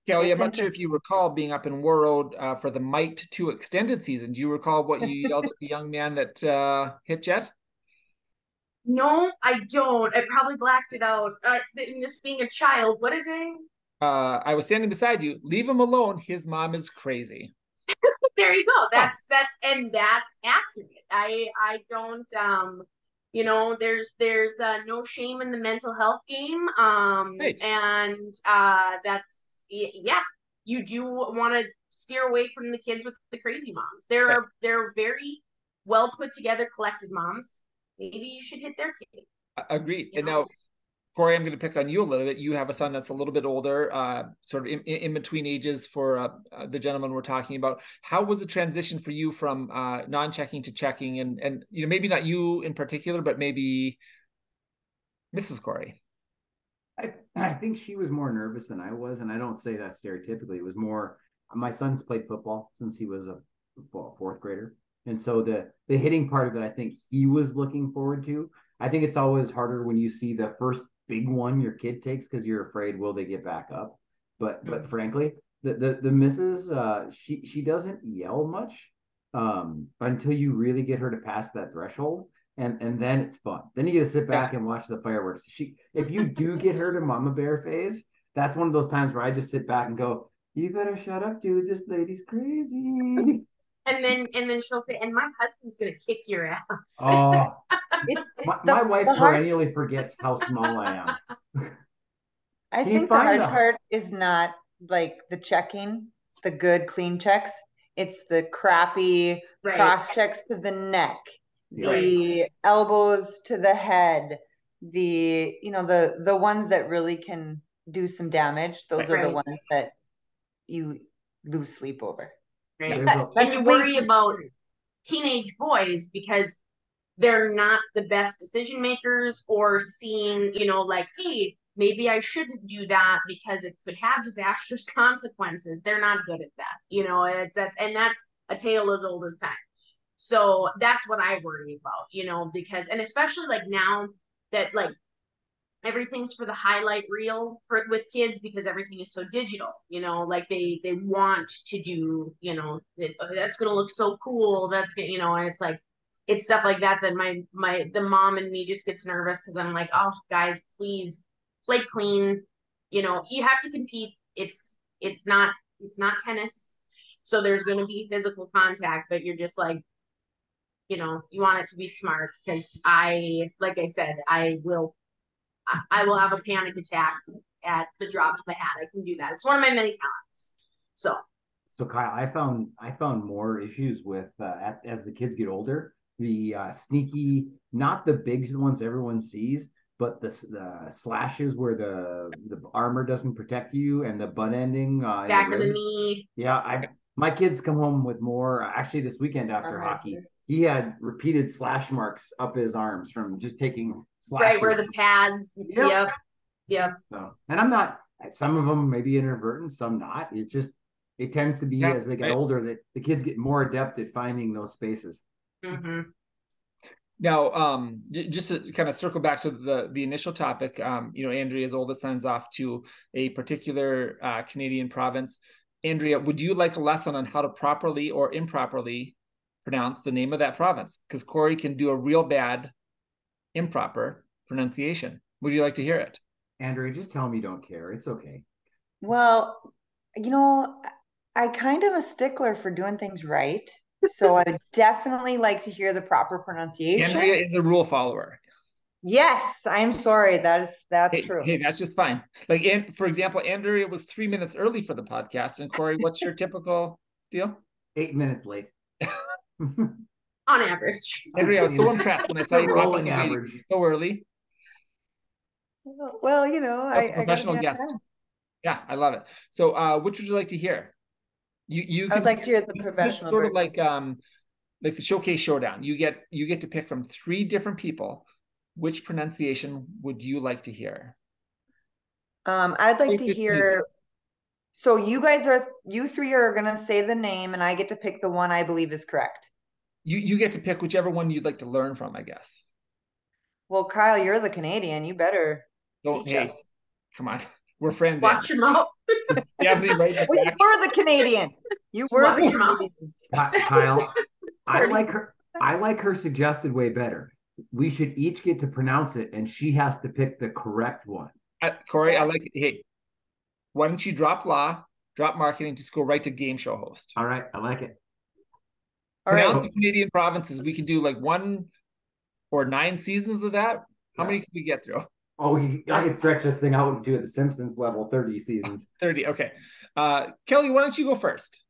Kelly, I'm not sure if you recall being up in World uh, for the Mite 2 extended season. Do you recall what you yelled at the young man that uh, hit Jet?
No, I don't. I probably blacked it out. Uh, just being a child, what did I?
Uh, I was standing beside you. Leave him alone. His mom is crazy
there you go. That's that's and that's accurate. I I don't um you know there's there's uh, no shame in the mental health game um right. and uh that's yeah you do want to steer away from the kids with the crazy moms there right. are they're very well put together collected moms maybe you should hit their kid
agreed you and know? now Corey, I'm going to pick on you a little bit. You have a son that's a little bit older, uh, sort of in, in, between ages for uh, uh, the gentleman we're talking about. How was the transition for you from uh, non-checking to checking, and and you know maybe not you in particular, but maybe Mrs. Corey?
I I think she was more nervous than I was, and I don't say that stereotypically. It was more my son's played football since he was a fourth grader, and so the the hitting part of it, I think he was looking forward to. I think it's always harder when you see the first big one your kid takes because you're afraid will they get back up. But but frankly, the the the missus uh, she she doesn't yell much um, until you really get her to pass that threshold. And, and then it's fun. Then you get to sit back and watch the fireworks. She, if you do get her to mama bear phase, that's one of those times where I just sit back and go, "You better shut up, dude. This lady's crazy."
and then and then she'll say, and my husband's gonna kick your ass.
Oh, it, my, the, my, wife perennially hard... forgets how small I am.
I think the hard part is not like the checking, the good clean checks. It's the crappy right. cross checks to the neck, right. the elbows to the head, the you know the the ones that really can do some damage. Those right. are the ones that you lose sleep over.
Right. Yeah, and you worry about teenage boys because they're not the best decision makers or seeing, you know, like, hey, maybe I shouldn't do that because it could have disastrous consequences. They're not good at that. You know, it's that's and that's a tale as old as time. So that's what I worry about, you know, because and especially like now that like everything's for the highlight reel for with kids because everything is so digital you know like they they want to do you know oh, that's gonna look so cool. That's gonna you know and it's like it's stuff like that that my my the mom and me just gets nervous because i'm like oh guys please play clean. You know you have to compete. It's it's not it's not tennis. So there's going to be physical contact but you're just like you know you want it to be smart because i like i said i will I will have a panic attack at the drop of a hat. I can do that. It's one of my many talents. So.
So Kyle, I found I found more issues with uh, at, as the kids get older. The uh, sneaky, not the big ones everyone sees, but the, the slashes where the the armor doesn't protect you and the butt ending uh,
back of the knee.
Yeah, I my kids come home with more. Actually, this weekend after hockey, he had repeated slash marks up his arms from just taking
slashes. Right where the pads. Yep. Yep. yep.
So, and I'm not. Some of them maybe inadvertent, some not. It just it tends to be yep. as they get right. older that the kids get more adept at finding those spaces.
Mm-hmm.
Now, um, just to kind of circle back to the the initial topic, um, you know, Andrea's oldest son's off to a particular uh, Canadian province. Andrea, would you like a lesson on how to properly or improperly pronounce the name of that province? Because Corey can do a real bad improper pronunciation. Would you like to hear it?
Andrea, just tell me you don't care. It's okay.
Well, you know, I kind of a stickler for doing things right. So I definitely like to hear the proper pronunciation.
Andrea is a rule follower.
Yes, I'm sorry. That is that's
hey,
true.
Hey, that's just fine. Like, and for example, Andrea was three minutes early for the podcast, and Corey, what's your typical deal?
Eight minutes late.
On average.
Henry, I was so impressed when I saw you rolling average so early.
Well, you know, I
professional I guest. Time. Yeah, I love it. So, uh, which would you like to hear? You you
I'd like to hear the professional.
Sort of like um, like the showcase showdown. You get you get to pick from three different people. Which pronunciation would you like to hear?
Um, I'd like to hear. So you guys are you three are gonna say the name, and I get to pick the one I believe is correct
you you get to pick whichever one you'd like to learn from, I guess.
Well, Kyle, you're the Canadian. You better
Don't, teach hey, us. Come on, we're friends.
Watch your mouth.
yeah, right
well, you were the Canadian. You were Watch the Canadian.
Kyle, I like her. I like her suggested way better. We should each get to pronounce it, and she has to pick the correct one.
Uh, Corey, I like it. Hey, why don't you drop law, drop marketing, just go right to game show host?
All right, I like it.
All right. Canadian provinces, we could do like one or nine seasons of that. How yeah. many can we get through?
Oh, we, I could stretch this thing out and do it to the Simpsons level, 30 seasons.
30, okay. Uh, Kelly, why don't you go first?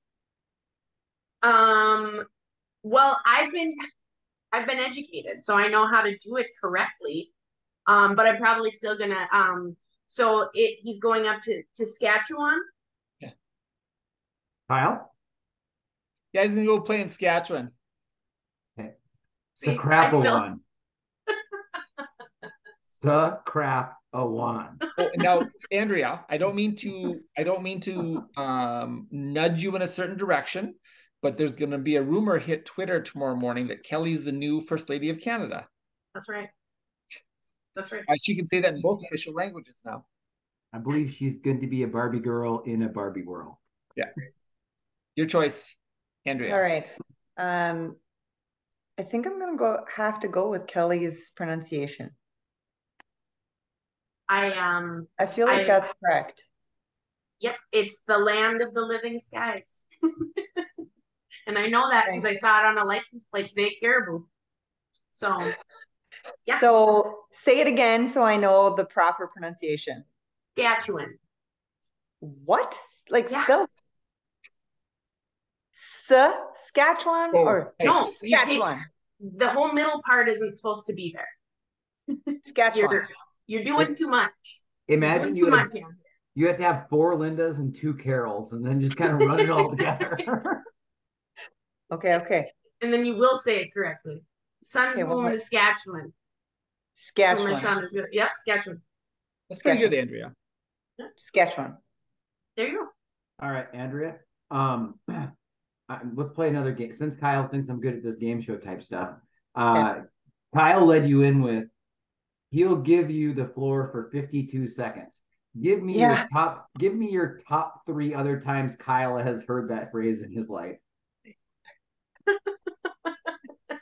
Um, well, I've been I've been educated, so I know how to do it correctly. Um, but I'm probably still gonna um so it he's going up to to Saskatchewan.
Yeah. Kyle?
Yeah, he's gonna go play in Saskatchewan.
Okay. crap a still... one. The crap a one.
Oh, now, Andrea, I don't mean to I don't mean to um, nudge you in a certain direction, but there's gonna be a rumor hit Twitter tomorrow morning that Kelly's the new First Lady of Canada.
That's right. That's right. Uh,
she can say that in both official languages now.
I believe she's going to be a Barbie girl in a Barbie world.
Yeah. Your choice. Andrea.
All right. Um, I think I'm gonna go have to go with Kelly's pronunciation.
I um
I feel like I, that's correct.
Yep, it's the land of the living skies. And I know that because I saw it on a license plate today, Caribou. So,
yeah. So say it again so I know the proper pronunciation.
Saskatchewan.
What? Like yeah. spell? Saskatchewan oh, or
no? Saskatchewan. the whole middle part isn't supposed to be there.
Saskatchewan.
You're, you're doing too much.
Imagine you, have, you have to have four Lindas and two Carols, and then just kind of run it all together.
okay, okay.
And then you will say it correctly. Son's okay, well, Saskatchewan.
Saskatchewan.
So son is good. Yep, Saskatchewan.
That's pretty good, Andrea.
Saskatchewan.
There you go.
All right, Andrea. Um, let's play another game. Since Kyle thinks I'm good at this game show type stuff, uh. Kyle led you in with he'll give you the floor for 52 seconds. Give me yeah. your top. Give me your top three other times Kyle has heard that phrase in his life.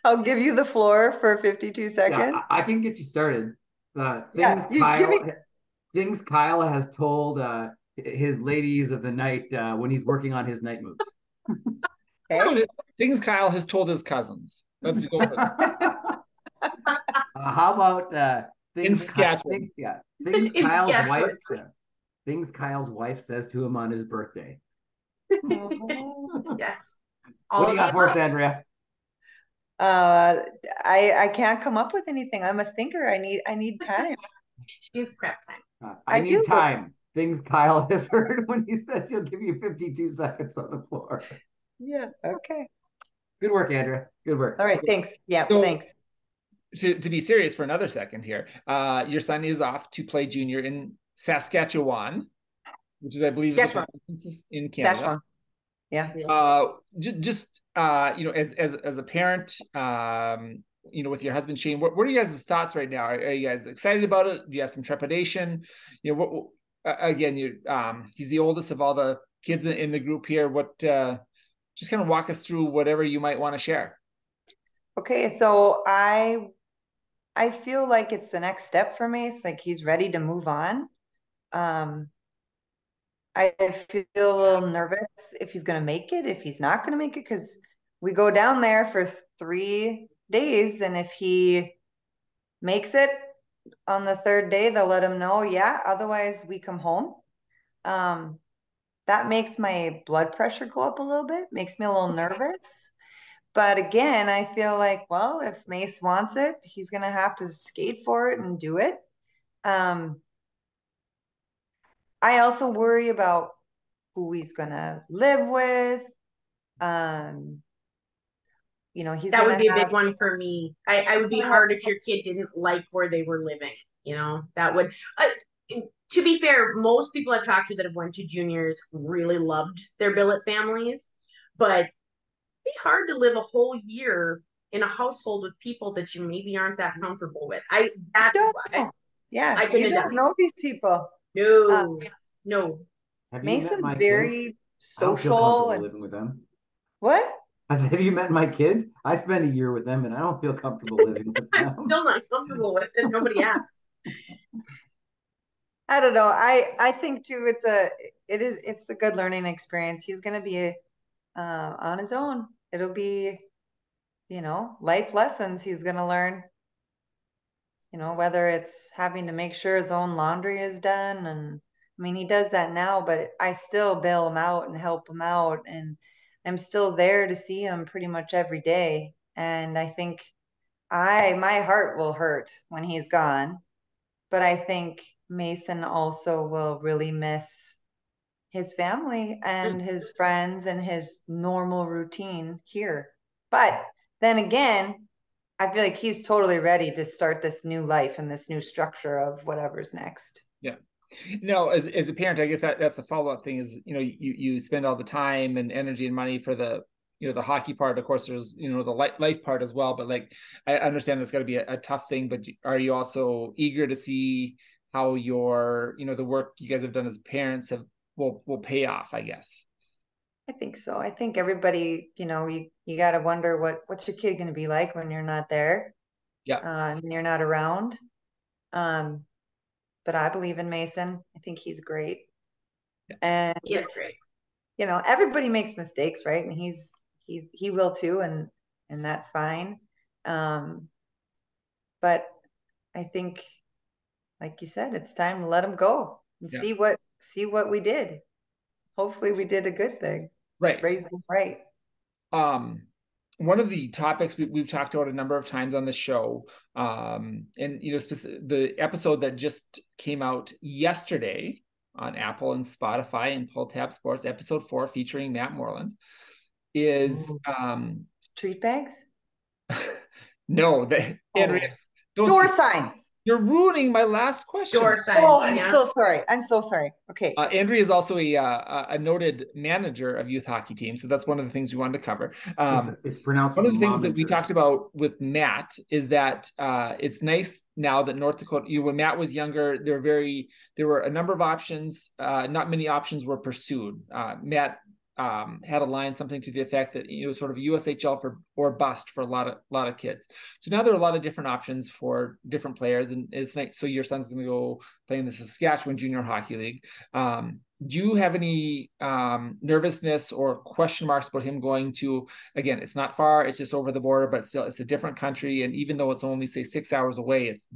I'll give you the floor for 52 seconds. Yeah,
I, I can get you started. Uh, things yeah, Kyle, me... things Kyle has told uh, his ladies of the night uh, when he's working on his night moves.
okay. Things Kyle has told his cousins. Let's go.
Uh, how about uh,
things, in Saskatchewan?
Things, yeah, things in Kyle's wife. things Kyle's wife says to him on his birthday.
yes.
All what do you got for us, Andrea?
Uh, I I can't come up with anything. I'm a thinker. I need I need time.
she needs prep time.
Uh, I, I, need do, time. Things Kyle has heard when he says he'll give you 52 seconds on the floor.
Yeah. Okay.
Good work, Andrea. Good work.
All right. Thanks. Yeah. So, thanks.
To, to be serious for another second here, uh, your son is off to play junior in Saskatchewan, which is, I believe, is in Canada. Saskatchewan.
Yeah.
Uh, just, just uh, you know, as as as a parent, um, you know, with your husband Shane, what, what are you guys' thoughts right now? Are, are, you guys excited about it? Do you have some trepidation? You know, what, what again? You um, he's the oldest of all the kids in, in the group here. What uh, just kind of walk us through whatever you might want to share.
Okay, so I I feel like it's the next step for me. It's like he's ready to move on. Um, I feel a little nervous if he's going to make it, if he's not going to make it, because we go down there for three days, and if he makes it on the third day, they'll let him know. Yeah, otherwise we come home. Um, that makes my blood pressure go up a little bit, makes me a little nervous. But again, I feel like, well, if Mace wants it, he's going to have to skate for it and do it. Um, I also worry about who he's going to live with. Um, you know, he's
that would be have... a big one for me. I, I would be hard if your kid didn't like where they were living. You know, that would. Uh, to be fair, most people I've talked to that have went to juniors really loved their billet families, but be hard to live a whole year in a household with people that you maybe aren't that comfortable with. I that's why.
Yeah, I couldn't don't know these people.
No, um, no.
Mason's very kids? social and
living with them.
What?
I said, have you met my kids? I spent a year with them, and I don't feel comfortable living with them.
I'm still not comfortable with it. Nobody asked.
I don't know. I I think too. It's a it is it's a good learning experience. He's going to be uh, on his own. It'll be, you know, life lessons he's going to learn. You know, whether it's having to make sure his own laundry is done and I mean, he does that now, but I still bail him out and help him out. And I'm still there to see him pretty much every day. And I think I, my heart will hurt when he's gone. But I think Mason also will really miss his family and his friends and his normal routine here. But then again, I feel like he's totally ready to start this new life and this new structure of whatever's next.
Yeah. No as, as a parent i guess that that's the follow-up thing is you know you you spend all the time and energy and money for the you know the hockey part. Of course there's you know the life part as well. But like i understand that's got to be a, a, tough thing. But are you also eager to see how your you know the work you guys have done as parents have will will pay off i guess
i think so i think everybody you know you you got to wonder what what's your kid going to be like when you're not there
yeah
uh, and you're not around um but I believe in Mason. I think he's great. And
he is great.
You know, everybody makes mistakes, right? And he's he's he will too, and and that's fine. Um, but I think, like you said, it's time to let them go and yeah. see what see what we did. Hopefully, we did a good thing.
Right,
raised him right.
Um, one of the topics we, have talked about a number of times on the show, um, and you know, the episode that just came out yesterday on Apple and Spotify and Pull Tab Sports, episode four featuring Matt Moreland, is um,
treat bags.
no, the oh. Andrea,
door signs.
You're ruining my last question.
Door signs.
Oh, I'm yeah. so sorry. I'm so sorry. Okay.
Uh, Andrea is also a uh, a noted manager of youth hockey teams, so that's one of the things we wanted to cover.
Um, it's, it's, pronounced.
One of the things that we talked about with Matt is that uh, it's nice now that North Dakota. You know, when Matt was younger, there were very there were a number of options. Uh, not many options were pursued. Uh, Matt um, had a line something to the effect that you know sort of USHL for or bust for a lot of lot of kids. So now there are a lot of different options for different players, and it's like so your son's going to go play in the Saskatchewan Junior Hockey League. Um, do you have any um, nervousness or question marks about him going to again? It's not far; it's just over the border, but still, it's a different country. And even though it's only say six hours away, it's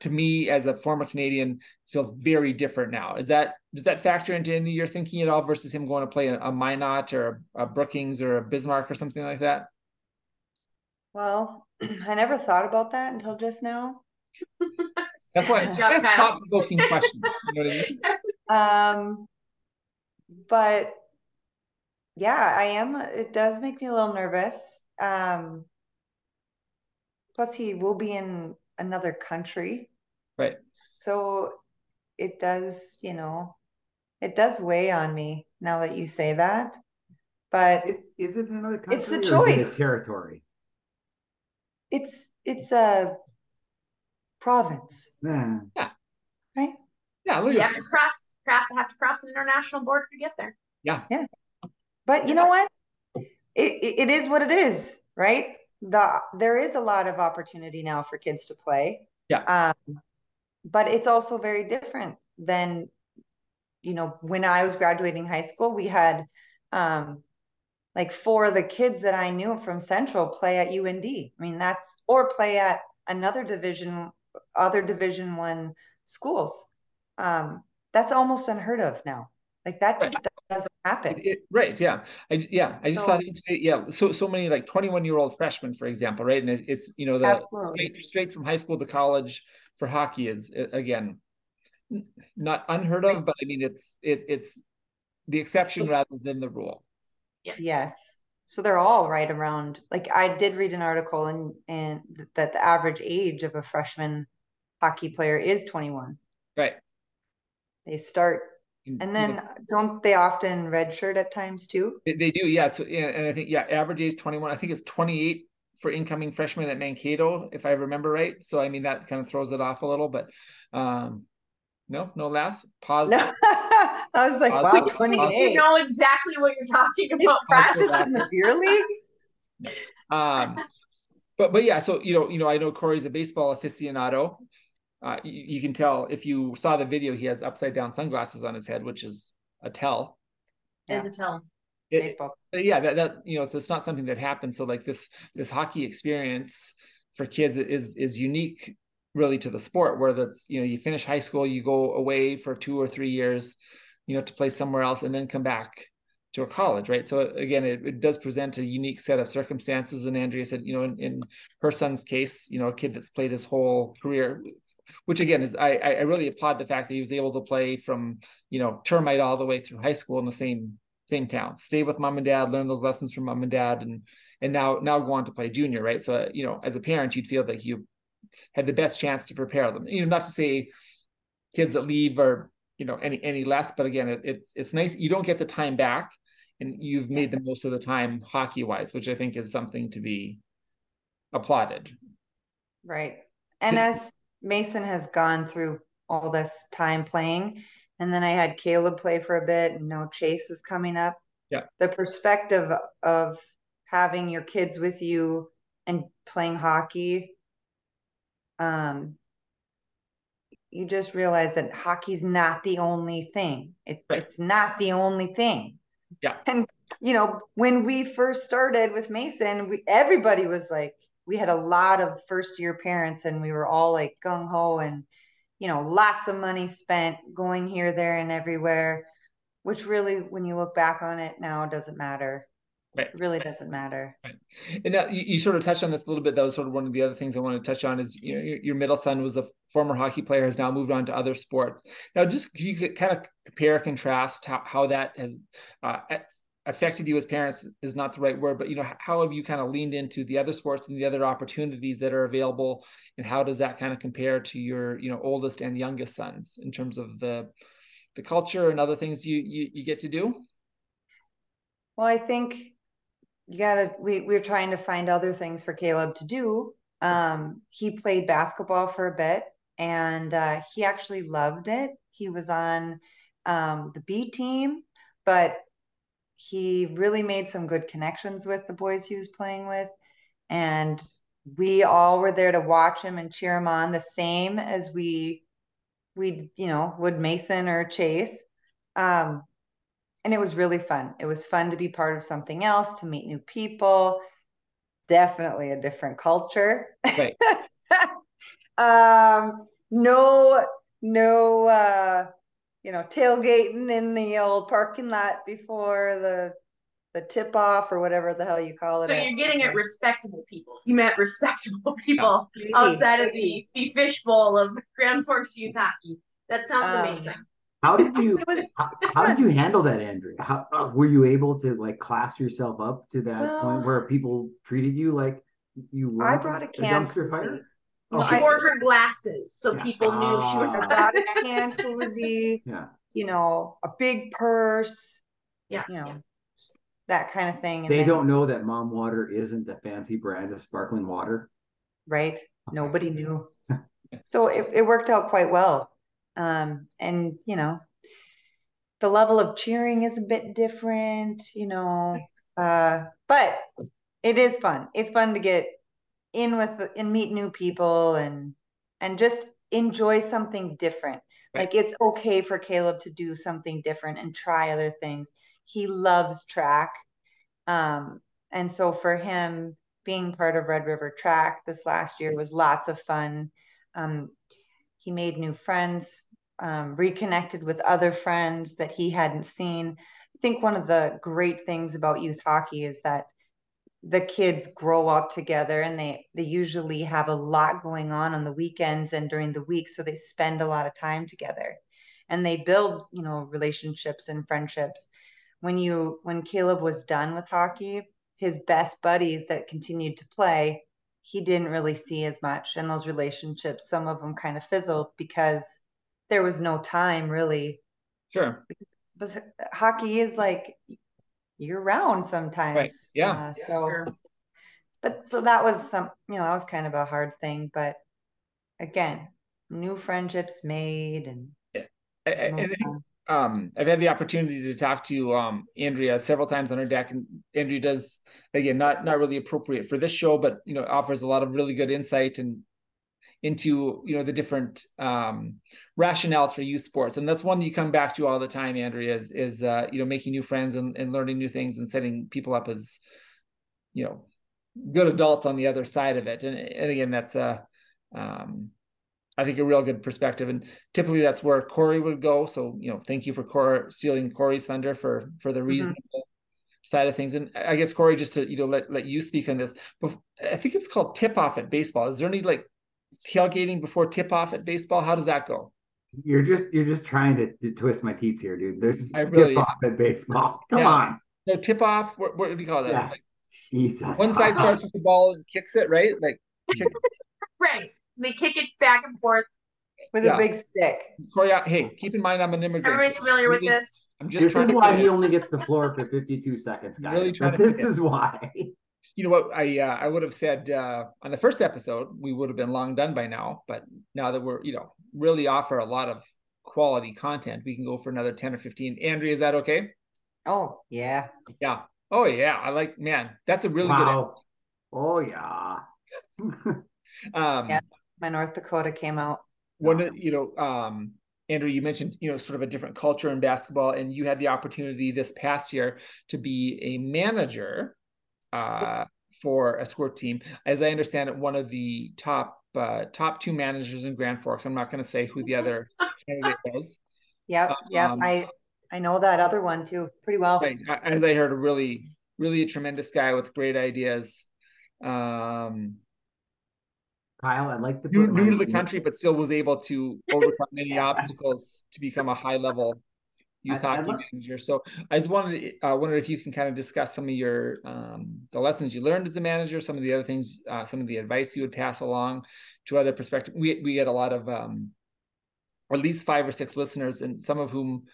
to me as a former Canadian feels very different now. Is that does that factor into any your thinking at all versus him going to play a, a Minot or a, a Brookings or a Bismarck or something like that?
Well, I never thought about that until just now.
That's why that's thought provoking questions. You know
I mean? Um, but yeah, I am. It does make me a little nervous. Um, plus, he will be in another country.
Right.
So it does, you know, it does weigh on me now that you say that. But
it, is it another country?
It's the choice.
It territory.
It's it's a province.
Yeah. yeah.
Right.
Yeah.
You have to cross have to cross an international border to get there.
Yeah.
Yeah. But you know what? It, it is what it is, right? The there is a lot of opportunity now for kids to play.
Yeah.
Um, but it's also very different than you know when I was graduating high school. We had um, like four of the kids that I knew from Central play at UND. I mean that's or play at another division, other Division One schools. Um, that's almost unheard of now. Like that just doesn't happen.
It, it, right. Yeah. I, yeah. I just so, thought, yeah. So, so many like 21 year old freshmen, for example, right. And it, it's, you know, the straight, straight, from high school to college for hockey is again, not unheard of, but I mean, it's, it, it's the exception rather than the rule.
Yeah. Yes. So they're all right around, like I did read an article and, and that the average age of a freshman hockey player is 21.
Right.
They start and then don't they often redshirt at times too?
They, they do, yeah. So and I think yeah, average age 21. I think it's 28 for incoming freshmen at Mankato, if I remember right. So I mean that kind of throws it off a little, but um no, no last pause. No.
I was like, pause, wow, 28.
You know exactly what you're talking about.
Practice in the beer league.
um but but yeah, so you know, you know, I know Corey's a baseball aficionado uh, you, you, can tell if you saw the video, he has upside down sunglasses on his head, which is a tell.
Is a tell.
It, yeah, that, that you know, it's not something that happens. So like this this hockey experience for kids is is unique really to the sport where that's you know you finish high school you go away for two or three years you know to play somewhere else and then come back to a college right so again it, it does present a unique set of circumstances and andrea said you know in, in her son's case you know a kid that's played his whole career which again is I I really applaud the fact that he was able to play from you know termite all the way through high school in the same same town, stay with mom and dad, learn those lessons from mom and dad, and and now now go on to play junior, right? So uh, you know, as a parent, you'd feel that you had the best chance to prepare them. You know, not to say kids that leave are you know any any less, but again, it, it's it's nice you don't get the time back, and you've made the most of the time hockey wise, which I think is something to be applauded.
Right, and as Mason has gone through all this time playing. And then I had Caleb play for a bit, and now Chase is coming up.
Yeah.
The perspective of having your kids with you and playing hockey, um, you just realize that hockey's not the only thing. It, right. It's not the only thing.
Yeah.
And you know, when we first started with Mason, we everybody was like, we had a lot of first year parents, and we were all like gung ho and you know, lots of money spent going here, there, and everywhere, which really, when you look back on it now, doesn't matter. Right. It really doesn't matter.
Right. And now you, you, sort of touched on this a little bit. That was sort of one of the other things I wanted to touch on is you know your, your middle son was a former hockey player, has now moved on to other sports. Now, just you could kind of compare contrast how, how that has uh, affected you as parents is not the right word, but you know how have you kind of leaned into the other sports and the other opportunities that are available, and how does that kind of compare to your you know oldest and youngest sons in terms of the the culture and other things you you, you get to do?
Well, I think you gotta we we're trying to find other things for caleb to do. Um he played basketball for a bit and uh, he actually loved it. He was on um, the b team but he really made some good connections with the boys he was playing with and we all were there to watch him and cheer him on the same as we we you know would mason or chase um, and it was really fun. It was fun to be part of something else, to meet new people. Definitely a different culture. Right. um, no, no, uh, you know, tailgating in the old parking lot before the the tip off or whatever the hell you call it.
So you're getting at respectable people. You met respectable people yeah. outside of the the fishbowl of Grand Forks Youth Hockey. That sounds um, amazing.
How did you was, how, how did you handle that, Andrea? How uh, were you able to like class yourself up to that well, point where people treated you like you were?
I brought a can a dumpster fire.
Oh, she wore her glasses so yeah. people knew she was.
I brought a can koozie. Yeah. You know, a big purse.
Yeah.
You know, yeah. that kind of thing.
And they then, don't know that mom water isn't the fancy brand of sparkling water.
Right. Nobody knew. so it, it worked out quite well. Um, and you know, the level of cheering is a bit different, you know, uh, but it is fun. It's fun to get in with and meet new people and and just enjoy something different. Right. Like it's okay for Caleb to do something different and try other things. He loves track. Um, and so for him, being part of Red River Track this last year was lots of fun. Um, he made new friends um, reconnected with other friends that he hadn't seen. I think one of the great things about youth hockey is that the kids grow up together and they they usually have a lot going on on the weekends and during the week so they spend a lot of time together and they build you know relationships and friendships when you when Caleb was done with hockey his best buddies that continued to play he didn't really see as much and those relationships some of them kind of fizzled because there was no time really.
Sure.
But hockey is like year round sometimes.
Right. Yeah.
Uh, so, sure. but so that was some, you know, that was kind of a hard thing. But again, new friendships made and.
Yeah. I, I, um, I've had the opportunity to talk to um, Andrea several times on her deck, and Andrea does again not not really appropriate for this show, but you know offers a lot of really good insight and into you know the different um, rationales for youth sports and that's one that you come back to all the time andrea is, is uh, you know making new friends and, and learning new things and setting people up as you know good adults on the other side of it and, and again that's a um, I think a real good perspective, and typically that's where Corey would go. So you know, thank you for Corey stealing Corey's thunder for for the reasonable mm-hmm. side of things. And I guess Corey, just to you know let let you speak on this, but I think it's called tip off at baseball. Is there any like tailgating before tip off at baseball? How does that go?
You're just you're just trying to, to twist my teeth here, dude. There's I really, tip off at baseball. Come yeah. on.
No tip off. What, what do you call that? Yeah. Like,
Jesus.
One side starts with the ball and kicks it, right? Like
right. They kick it back and forth
with yeah. a big stick.
Corey, hey, keep in mind I'm an immigrant.
Everybody's familiar really, with this.
I'm just this is why he only gets the floor for 52 seconds, guys. Really this is why
you know what I uh, I would have said uh, on the first episode we would have been long done by now, but now that we're you know really offer a lot of quality content, we can go for another ten or fifteen. Andrea, is that okay?
Oh yeah,
yeah. Oh yeah, I like man. That's a really wow. good.
Oh yeah.
um, yeah, my North Dakota came out.
One, you know, um, Andrew, you mentioned you know sort of a different culture in basketball, and you had the opportunity this past year to be a manager uh, for a squirt team. As I understand it, one of the top uh, top two managers in Grand Forks. I'm not going to say who the other candidate was.
Yep, yep. Um, I I know that other one too pretty well.
Right. As I heard, a really really a tremendous guy with great ideas. Um,
Kyle, I'd like to
new, new to the country, but still was able to overcome many obstacles to become a high level youth I, hockey manager. So I just wanted to uh, wonder if you can kind of discuss some of your um, the lessons you learned as a manager, some of the other things, uh, some of the advice you would pass along to other perspective. We we get a lot of um, at least five or six listeners, and some of whom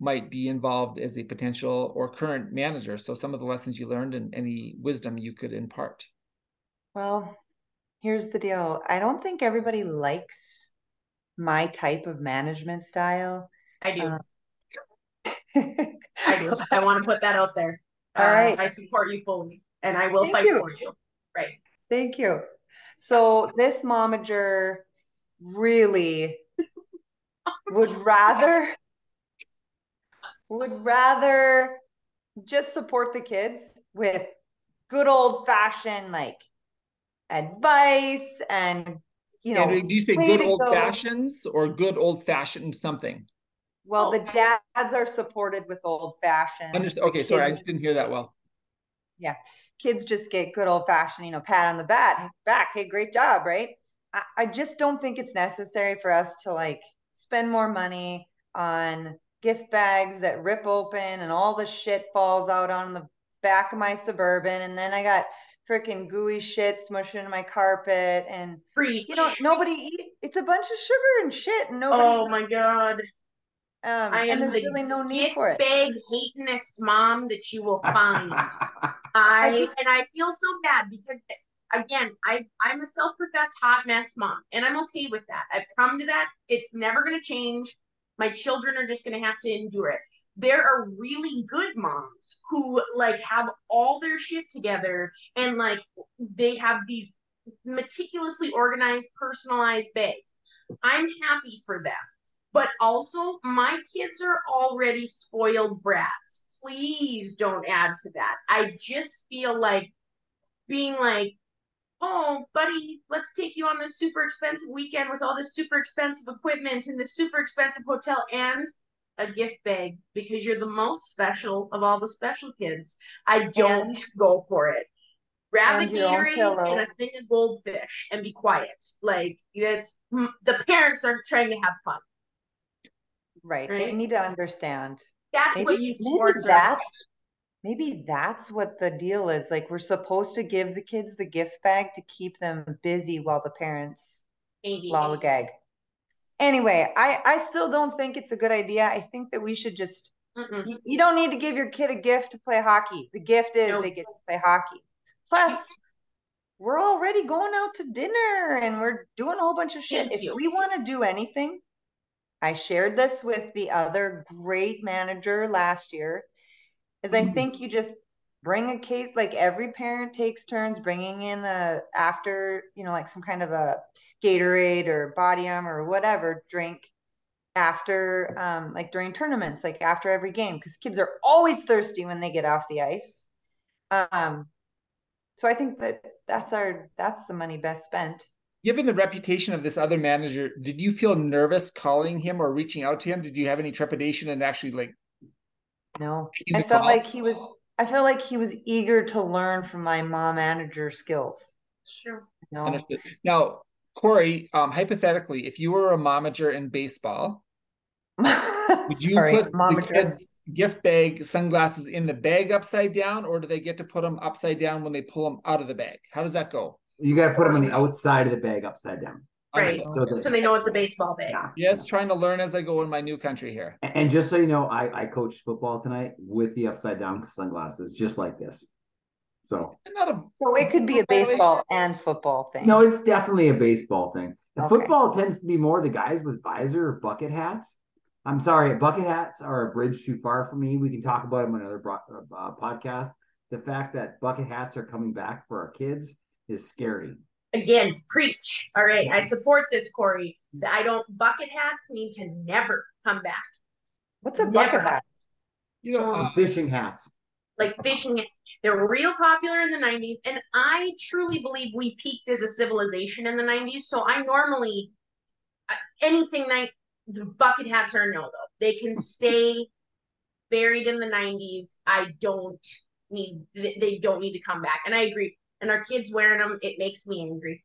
might be involved as a potential or current manager. So some of the lessons you learned and any wisdom you could impart.
Well, here's the deal. I don't think everybody likes my type of management style.
I do. Uh, I do. I want to put that out there.
All uh, right.
I support you fully and I will Thank fight you. for you. Right.
Thank you. So this momager really would rather would rather just support the kids with good old fashioned like advice and you know
do you say good old go. fashions or good old fashioned something
well the dads are supported with old fashioned
okay sorry i just didn't hear that well.
Yeah kids just get good old fashioned you know pat on the back back hey great job right? I, I just don't think it's necessary for us to like spend more money on gift bags that rip open and all the shit falls out on the back of my suburban and then i got freaking gooey shit smushed into my carpet and
Preach.
you know nobody eat it's a bunch of sugar and shit and nobody
oh my god
um, I am the really no need for it.
big hatinest mom that you will find. I, I just, and I feel so bad because again, I I'm a self-professed hot mess mom, and I'm okay with that. I've come to that. It's never going to change. My children are just going to have to endure it. There are really good moms who like have all their shit together and like they have these meticulously organized, personalized bags. I'm happy for them. But also, my kids are already spoiled brats. Please don't add to that. I just feel like being like, oh, buddy, let's take you on this super expensive weekend with all this super expensive equipment and this super expensive hotel and a gift bag because you're the most special of all the special kids. I don't and, go for it. Grab a Gatorade and a thing of goldfish and be quiet. Like it's the parents are trying to have fun.
Right. right? They need to understand.
That's maybe, what you sports
that's maybe that's what the deal is like we're supposed to give the kids the gift bag to keep them busy while the parents maybe. lollygag anyway i i still don't think it's a good idea i think that we should just you, you, don't need to give your kid a gift to play hockey the gift is they get to play hockey plus we're already going out to dinner and we're doing a whole bunch of shit Thank if you. we want to do anything i shared this with the other great manager last year is I mm-hmm. think you just bring a case like every parent takes turns bringing in a after you know like some kind of a Gatorade or Bodium or whatever drink after um like during tournaments like after every game because kids are always thirsty when they get off the ice um so I think that that's our that's the money best spent
given the reputation of this other manager did you feel nervous calling him or reaching out to him did you have any trepidation and actually like
no, I felt like he was. I felt like he was eager to learn from my mom manager skills.
Sure.
No. Understood. Now, Corey, um, hypothetically, if you were a momager in baseball, would you Sorry, put momager. the kids' gift bag sunglasses in the bag upside down, or do they get to put them upside down when they pull them out of the bag? How does that go?
You got to put them on the outside of the bag upside down.
Right. So, so, they know it's a baseball bag.
Yeah. Yes, trying to learn as I go in my new country here.
And just so you know, I, I coached football tonight with the upside down sunglasses, just like this. So,
a, so it could be a baseball and football thing.
No, it's definitely a baseball thing. The okay. football tends to be more the guys with visor or bucket hats. I'm sorry, bucket hats are a bridge too far for me. We can talk about them on another uh, podcast. The fact that bucket hats are coming back for our kids is scary
again, preach. All right, I support this, Corey. I don't. Bucket hats need to never come back.
What's a never. bucket hat?
You know, uh, fishing hats.
Like fishing, They're real popular in the '90s, and I truly believe we peaked as a civilization in the '90s. So I normally uh, anything night the bucket hats are no though. They can stay buried in the '90s. I don't need. They don't need to come back, and I agree and our kids wearing them, it makes me angry.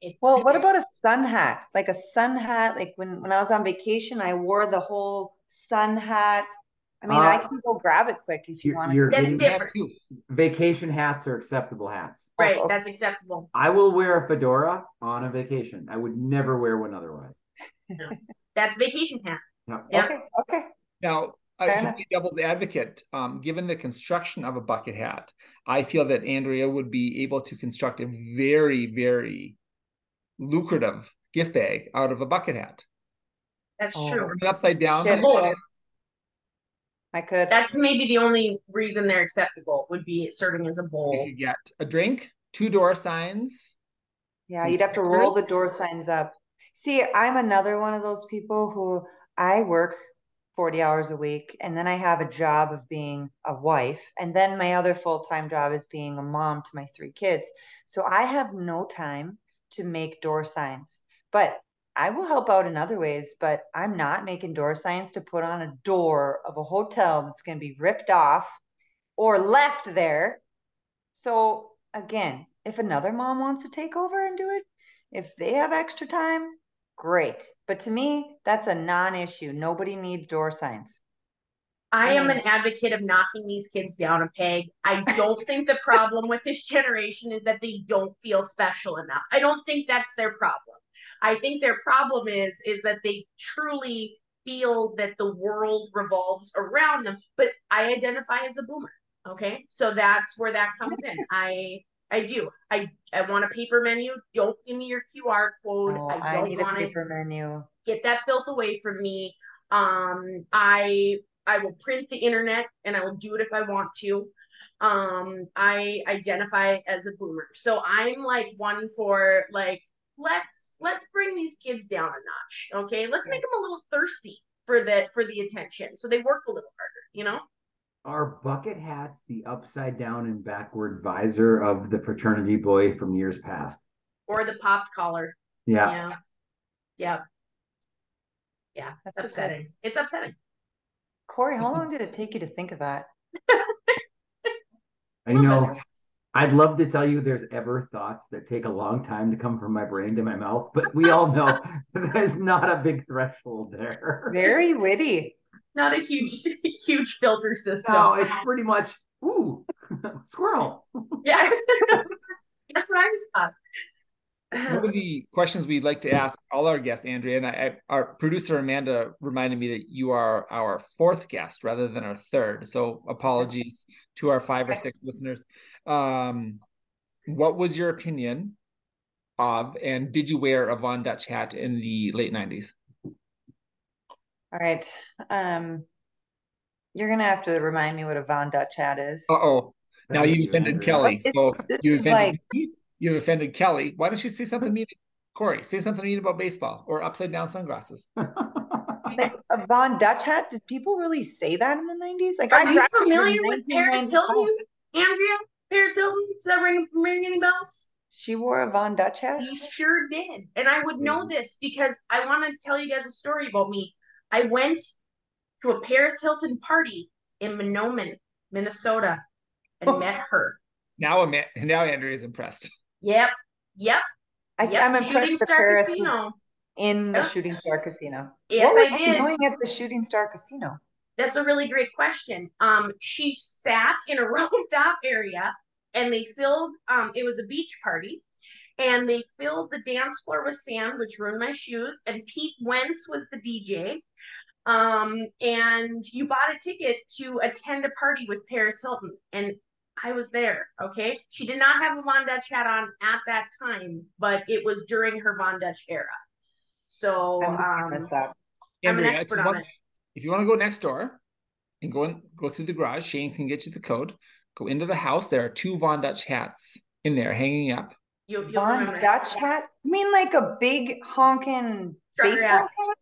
It, well, what about a sun hat? Like a sun hat, like when, when I was on vacation, I wore the whole sun hat. I mean, uh, I can go grab it quick if you want to.
That's different.
Vacation hats are acceptable hats.
Right, oh, that's acceptable.
I will wear a fedora on a vacation. I would never wear one otherwise.
No. That's vacation hat.
No. Yep. Okay. Okay.
Now, uh, to be devil's advocate, um, given the construction of a bucket hat, I feel that Andrea would be able to construct a very, very lucrative gift bag out of a bucket hat.
That's oh. true.
upside down.
I could.
That's maybe the only reason they're acceptable would be serving as a bowl.
You get a drink, two door signs.
Yeah, you'd have to roll the door signs up. See, I'm another one of those people who I work 40 hours a week. And then I have a job of being a wife. And then my other full time job is being a mom to my three kids. So I have no time to make door signs. But I will help out in other ways, but I'm not making door signs to put on a door of a hotel that's going to be ripped off or left there. So again, if another mom wants to take over and do it, if they have extra time, great. But to me, that's a non issue. Nobody needs door signs.
I am an advocate of knocking these kids down a peg. I don't think the problem with this generation is that they don't feel special enough. I don't think that's their problem. I think their problem is is that they truly feel that the world revolves around them. But I identify as a boomer. Okay. So that's where that comes in. I I do. I I want a paper menu. Don't give me your QR code.
Oh, I don't I want a paper it. menu.
Get that filth away from me. Um, I I will print the internet and I will do it if I want to. Um, I identify as a boomer, so I'm like one for like let's let's bring these kids down a notch. Okay, let's make them a little thirsty for the for the attention, so they work a little harder. You know
are bucket hats the upside down and backward visor of the fraternity boy from years past?
Or the popped collar.
Yeah.
Yeah. Yeah. Yeah. That's upsetting. upsetting. It's upsetting.
Corey, how long did it take you to think of that?
I know. I'd love to tell you there's ever thoughts that take a long time to come from my brain to my mouth, but we all know there's not a big threshold there.
Very witty
not a huge huge filter system.
No, it's pretty much ooh squirrel.
Yeah, that's what I just thought.
One of the questions we'd like to ask all our guests, Andrea, and I, our producer Amanda reminded me that you are our fourth guest rather than our third. So apologies to our five or six listeners. Um, what was your opinion of, and did you wear a Von Dutch hat in the late 90s?
All right. Um, you're gonna have to remind me what a Von Dutch hat is.
Uh oh. Now you offended Kelly. So you offended, like... you offended Kelly. Why don't you say something mean? Corey, say something mean about baseball or upside down sunglasses.
like a Von Dutch hat? Did people really say that in the 90s? Like,
are you familiar with Paris Hilton, Andrea? Paris Hilton? Does that ring, ring any bells?
She wore a Von Dutch hat?
She sure did. And I would know this because I want to tell you guys a story about me. I went to a Paris Hilton party in Mahnomen, Minnesota, and oh. met her.
Now, now Andrea is impressed.
Yep, yep.
I, yep. I'm impressed Shooting that Paris Casino. in the Shooting Star Casino.
Yes,
what
I did.
Doing at the Shooting Star Casino.
That's a really great question. Um, she sat in a roped off area, and they filled. Um, it was a beach party, and they filled the dance floor with sand, which ruined my shoes. And Pete Wentz was the DJ. Um, and you bought a ticket to attend a party with Paris Hilton, and I was there. Okay, she did not have a Von Dutch hat on at that time, but it was during her Von Dutch era. So um, I'm an expert on
want, it. If you want to go next door and go and go through the garage, Shane can get you the code. Go into the house. There are two Von Dutch hats in there hanging up
You, Von Dutch hat? You mean like a big honking baseball hat? hat?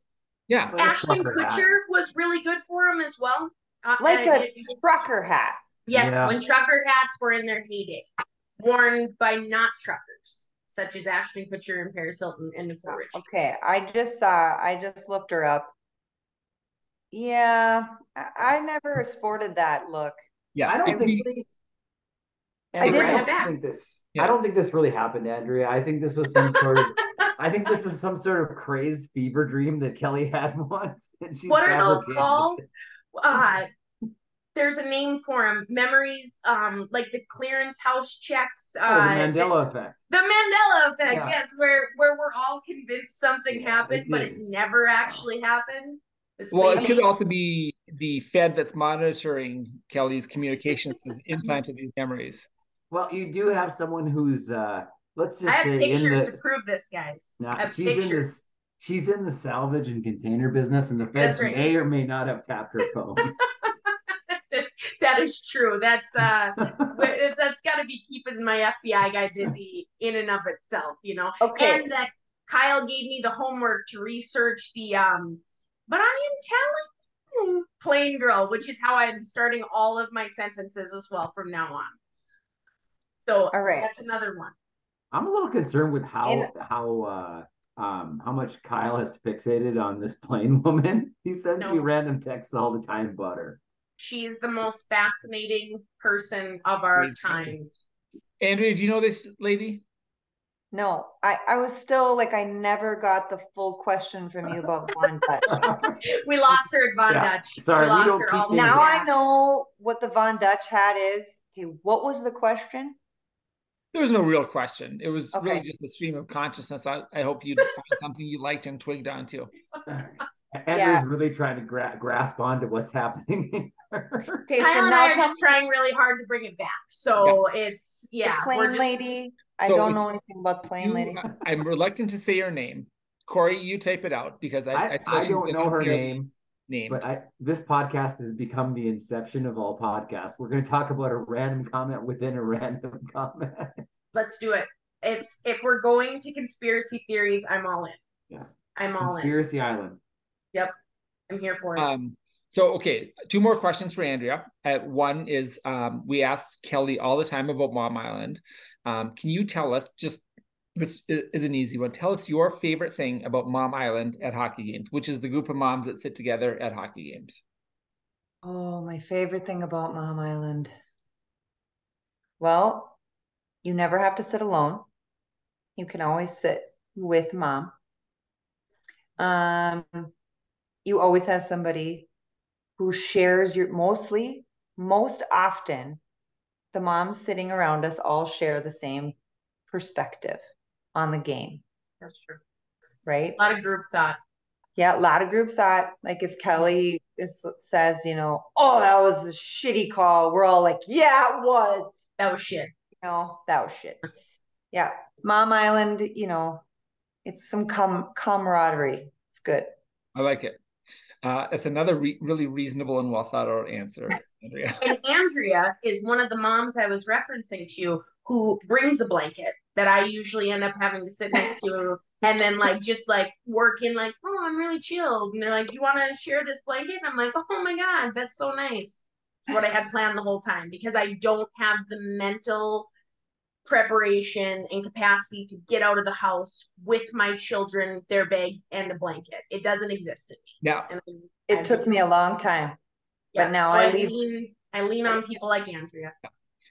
Yeah.
Ashton Kutcher hat. was really good for him as well.
Uh, like uh, a trucker hat.
Yes, yeah. when trucker hats were in their heyday, worn by not truckers, such as Ashton Kutcher and Paris Hilton and Nicole Richie.
Okay, I just saw, I just looked her up. Yeah, I, I never sported that look.
Yeah, I don't think. I didn't think this. Yeah. I don't think this really happened, Andrea. I think this was some sort of. I think this was some sort of crazed fever dream that Kelly had once.
what are those called? Uh, there's a name for them. Memories, um, like the clearance house checks. Uh,
oh, the Mandela the, effect.
The Mandela effect, yeah. yes, where where we're all convinced something yeah, happened, it but it never actually happened.
This well, it could also be the Fed that's monitoring Kelly's communications has implanted these memories.
Well, you do have someone who's uh let's just
I have
say
pictures
the,
to prove this, guys.
Now, she's pictures. in this she's in the salvage and container business, and the feds right. may or may not have tapped her phone.
that is true. That's uh that's got to be keeping my FBI guy busy in and of itself, you know.
Okay.
And that Kyle gave me the homework to research the um but I am telling plane girl, which is how I'm starting all of my sentences as well from now on. So all right, that's another one.
I'm a little concerned with how In, how uh um how much Kyle has fixated on this plane woman. He sends no. me random texts all the time about her.
She's the most fascinating person of our time.
Andrea, do you know this lady?
No, I, I was still like I never got the full question from you about Von Dutch.
we lost her at Von yeah. Dutch.
Sorry, we,
we
don't keep
now I know what the Von Dutch hat is. Okay, what was the question?
There was no real question. It was okay. really just a stream of consciousness. I, I hope you find something you liked and twigged onto.
Andrew's yeah. really trying to gra- grasp onto what's happening.
okay, so Kyle now I'm just trying really hard to bring it back. So yeah. it's yeah,
the plane just... lady. I so don't know anything about plane you, lady.
I'm reluctant to say her name. Corey, you type it out because I
I, I, I don't know her name.
Name,
but I this podcast has become the inception of all podcasts. We're going to talk about a random comment within a random comment.
Let's do it. It's if we're going to conspiracy theories, I'm all in.
Yes,
I'm all
conspiracy
in. Conspiracy
Island.
Yep. I'm here for it.
Um, so, okay, two more questions for Andrea. Uh, one is um, we ask Kelly all the time about Mom Island. Um, can you tell us just this is an easy one. Tell us your favorite thing about Mom Island at hockey games, which is the group of moms that sit together at hockey games.
Oh, my favorite thing about Mom Island. Well, you never have to sit alone. You can always sit with mom. Um, you always have somebody who shares your mostly, most often, the moms sitting around us all share the same perspective on the game.
That's true.
Right?
A lot of group thought.
Yeah, a lot of group thought. Like if Kelly is, says, you know, oh, that was a shitty call, we're all like, yeah, it was.
That was shit.
You know, that was shit. Yeah. Mom Island, you know, it's some com- camaraderie. It's good.
I like it. Uh, it's another re- really reasonable and well thought out answer,
Andrea. and Andrea is one of the moms I was referencing to you who brings a blanket that I usually end up having to sit next to and then like just like working like, oh, I'm really chilled. And they're like, Do you want to share this blanket? And I'm like, oh my God, that's so nice. It's what I had planned the whole time because I don't have the mental preparation and capacity to get out of the house with my children, their bags, and a blanket. It doesn't exist in
me. Yeah.
And it I'm took just, me a long time. Yeah, but now
so
I,
I leave. Lean, I lean on people like Andrea.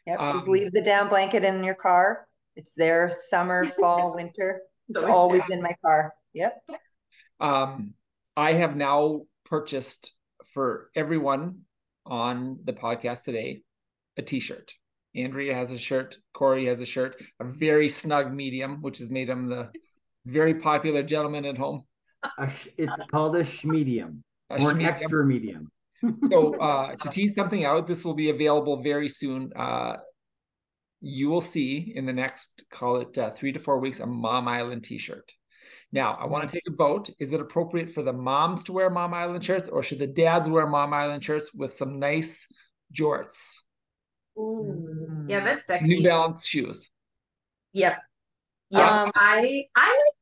Yep. Um, just leave the damn blanket in your car. It's there summer, fall, winter. It's so always in my car. Yep.
Um, I have now purchased for everyone on the podcast today a t-shirt. Andrea has a shirt. Corey has a shirt, a very snug medium, which has made him the very popular gentleman at home.
it's called a schmedium a or an extra medium.
so uh, to tease something out, this will be available very soon. Uh, you will see in the next, call it uh, three to four weeks, a Mom Island t-shirt. Now, I want to take a vote. Is it appropriate for the moms to wear Mom Island shirts or should the dads wear Mom Island shirts with some nice jorts?
Ooh, yeah, that's sexy.
New Balance shoes.
Yep. Yeah, um, I I like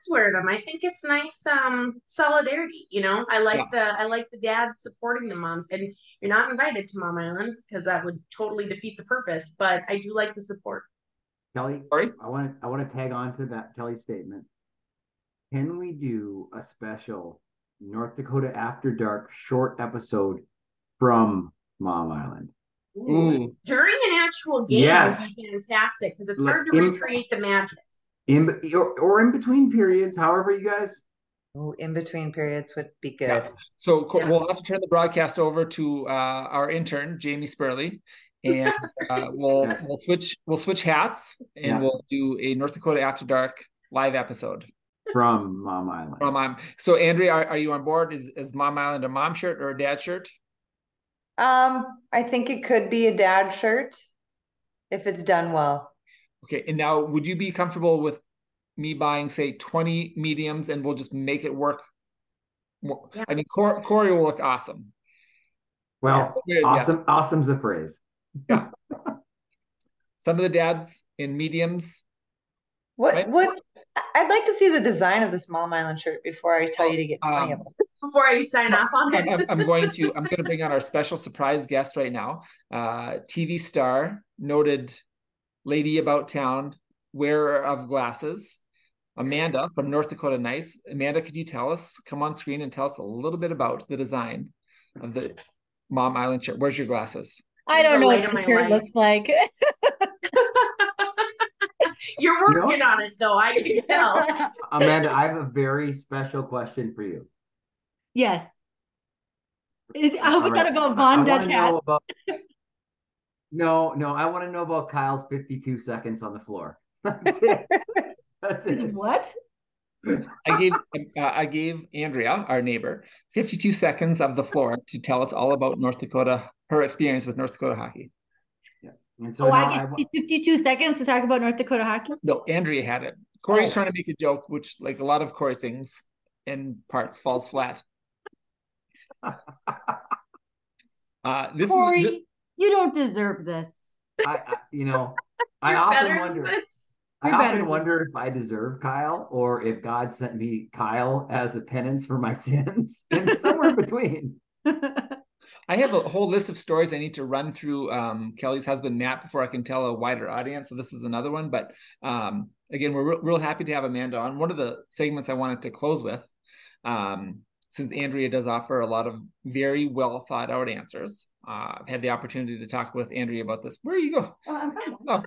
dads wear them. I think it's nice um solidarity. You know, I like yeah. the I like the dads supporting the moms, and you're not invited to Mom Island because that would totally defeat the purpose. But I do like the support.
Kelly, Sorry? I want to I want to tag on to that Kelly's statement. Can we do a special North Dakota After Dark short episode from Mom Island?
Ooh. During an actual game yes. would be fantastic because it's hard to in, recreate the magic.
In or, or in between periods, however you guys
Oh, in between periods would be good. Yeah.
So yeah. we'll have to turn the broadcast over to uh, our intern Jamie Spurley, and uh, we'll we'll switch we'll switch hats and yeah. we'll do a North Dakota After Dark live episode
from Mom Island.
From Mom. So Andrea, are, are you on board? Is is Mom Island a mom shirt or a dad shirt?
Um, I think it could be a dad shirt if it's done well.
Okay, and now would you be comfortable with me buying, say, 20 mediums and we'll just make it work? Yeah. I mean, Corey, Corey will look awesome.
Well, yeah. awesome. Yeah. Awesome's a phrase.
Yeah. Some of the dads in mediums.
What, right? what, I'd like to see the design of this Mom Island shirt before I tell you to get 20 um, of them.
Before I sign off on it.
I'm, I'm, going to, I'm going to bring on our special surprise guest right now. Uh, TV star, noted lady about town, wearer of glasses, Amanda from North Dakota Nice. Amanda, could you tell us, come on screen and tell us a little bit about the design of the Mom Island chair? Where's your glasses?
I don't know what the shirt looks like.
You're working you know? on it though, I can tell.
Amanda, I have a very special question for you.
Yes. Is, I hope it's not about Von Dutch hat. About,
no, no, I want to know about Kyle's 52 seconds on the floor. That's it.
That's it. What?
I gave uh, I gave Andrea, our neighbor, 52 seconds of the floor to tell us all about North Dakota, her experience with North Dakota hockey.
Yeah. And so oh, I get 52 seconds to talk about North Dakota hockey?
No, Andrea had it. Corey's oh. trying to make a joke, which, like a lot of Corey's things in parts, falls flat.
uh, this Corey, is, this, you don't deserve this.
I, I you know, I often wonder. I often wonder if I deserve Kyle or if God sent me Kyle as a penance for my sins and somewhere between.
I have a whole list of stories I need to run through um, Kelly's husband, Matt, before I can tell a wider audience. So this is another one. But um, again, we're re- real happy to have Amanda on. One of the segments I wanted to close with, um, since Andrea does offer a lot of very well thought out answers, uh, I've had the opportunity to talk with Andrea about this. Where you go? Oh, oh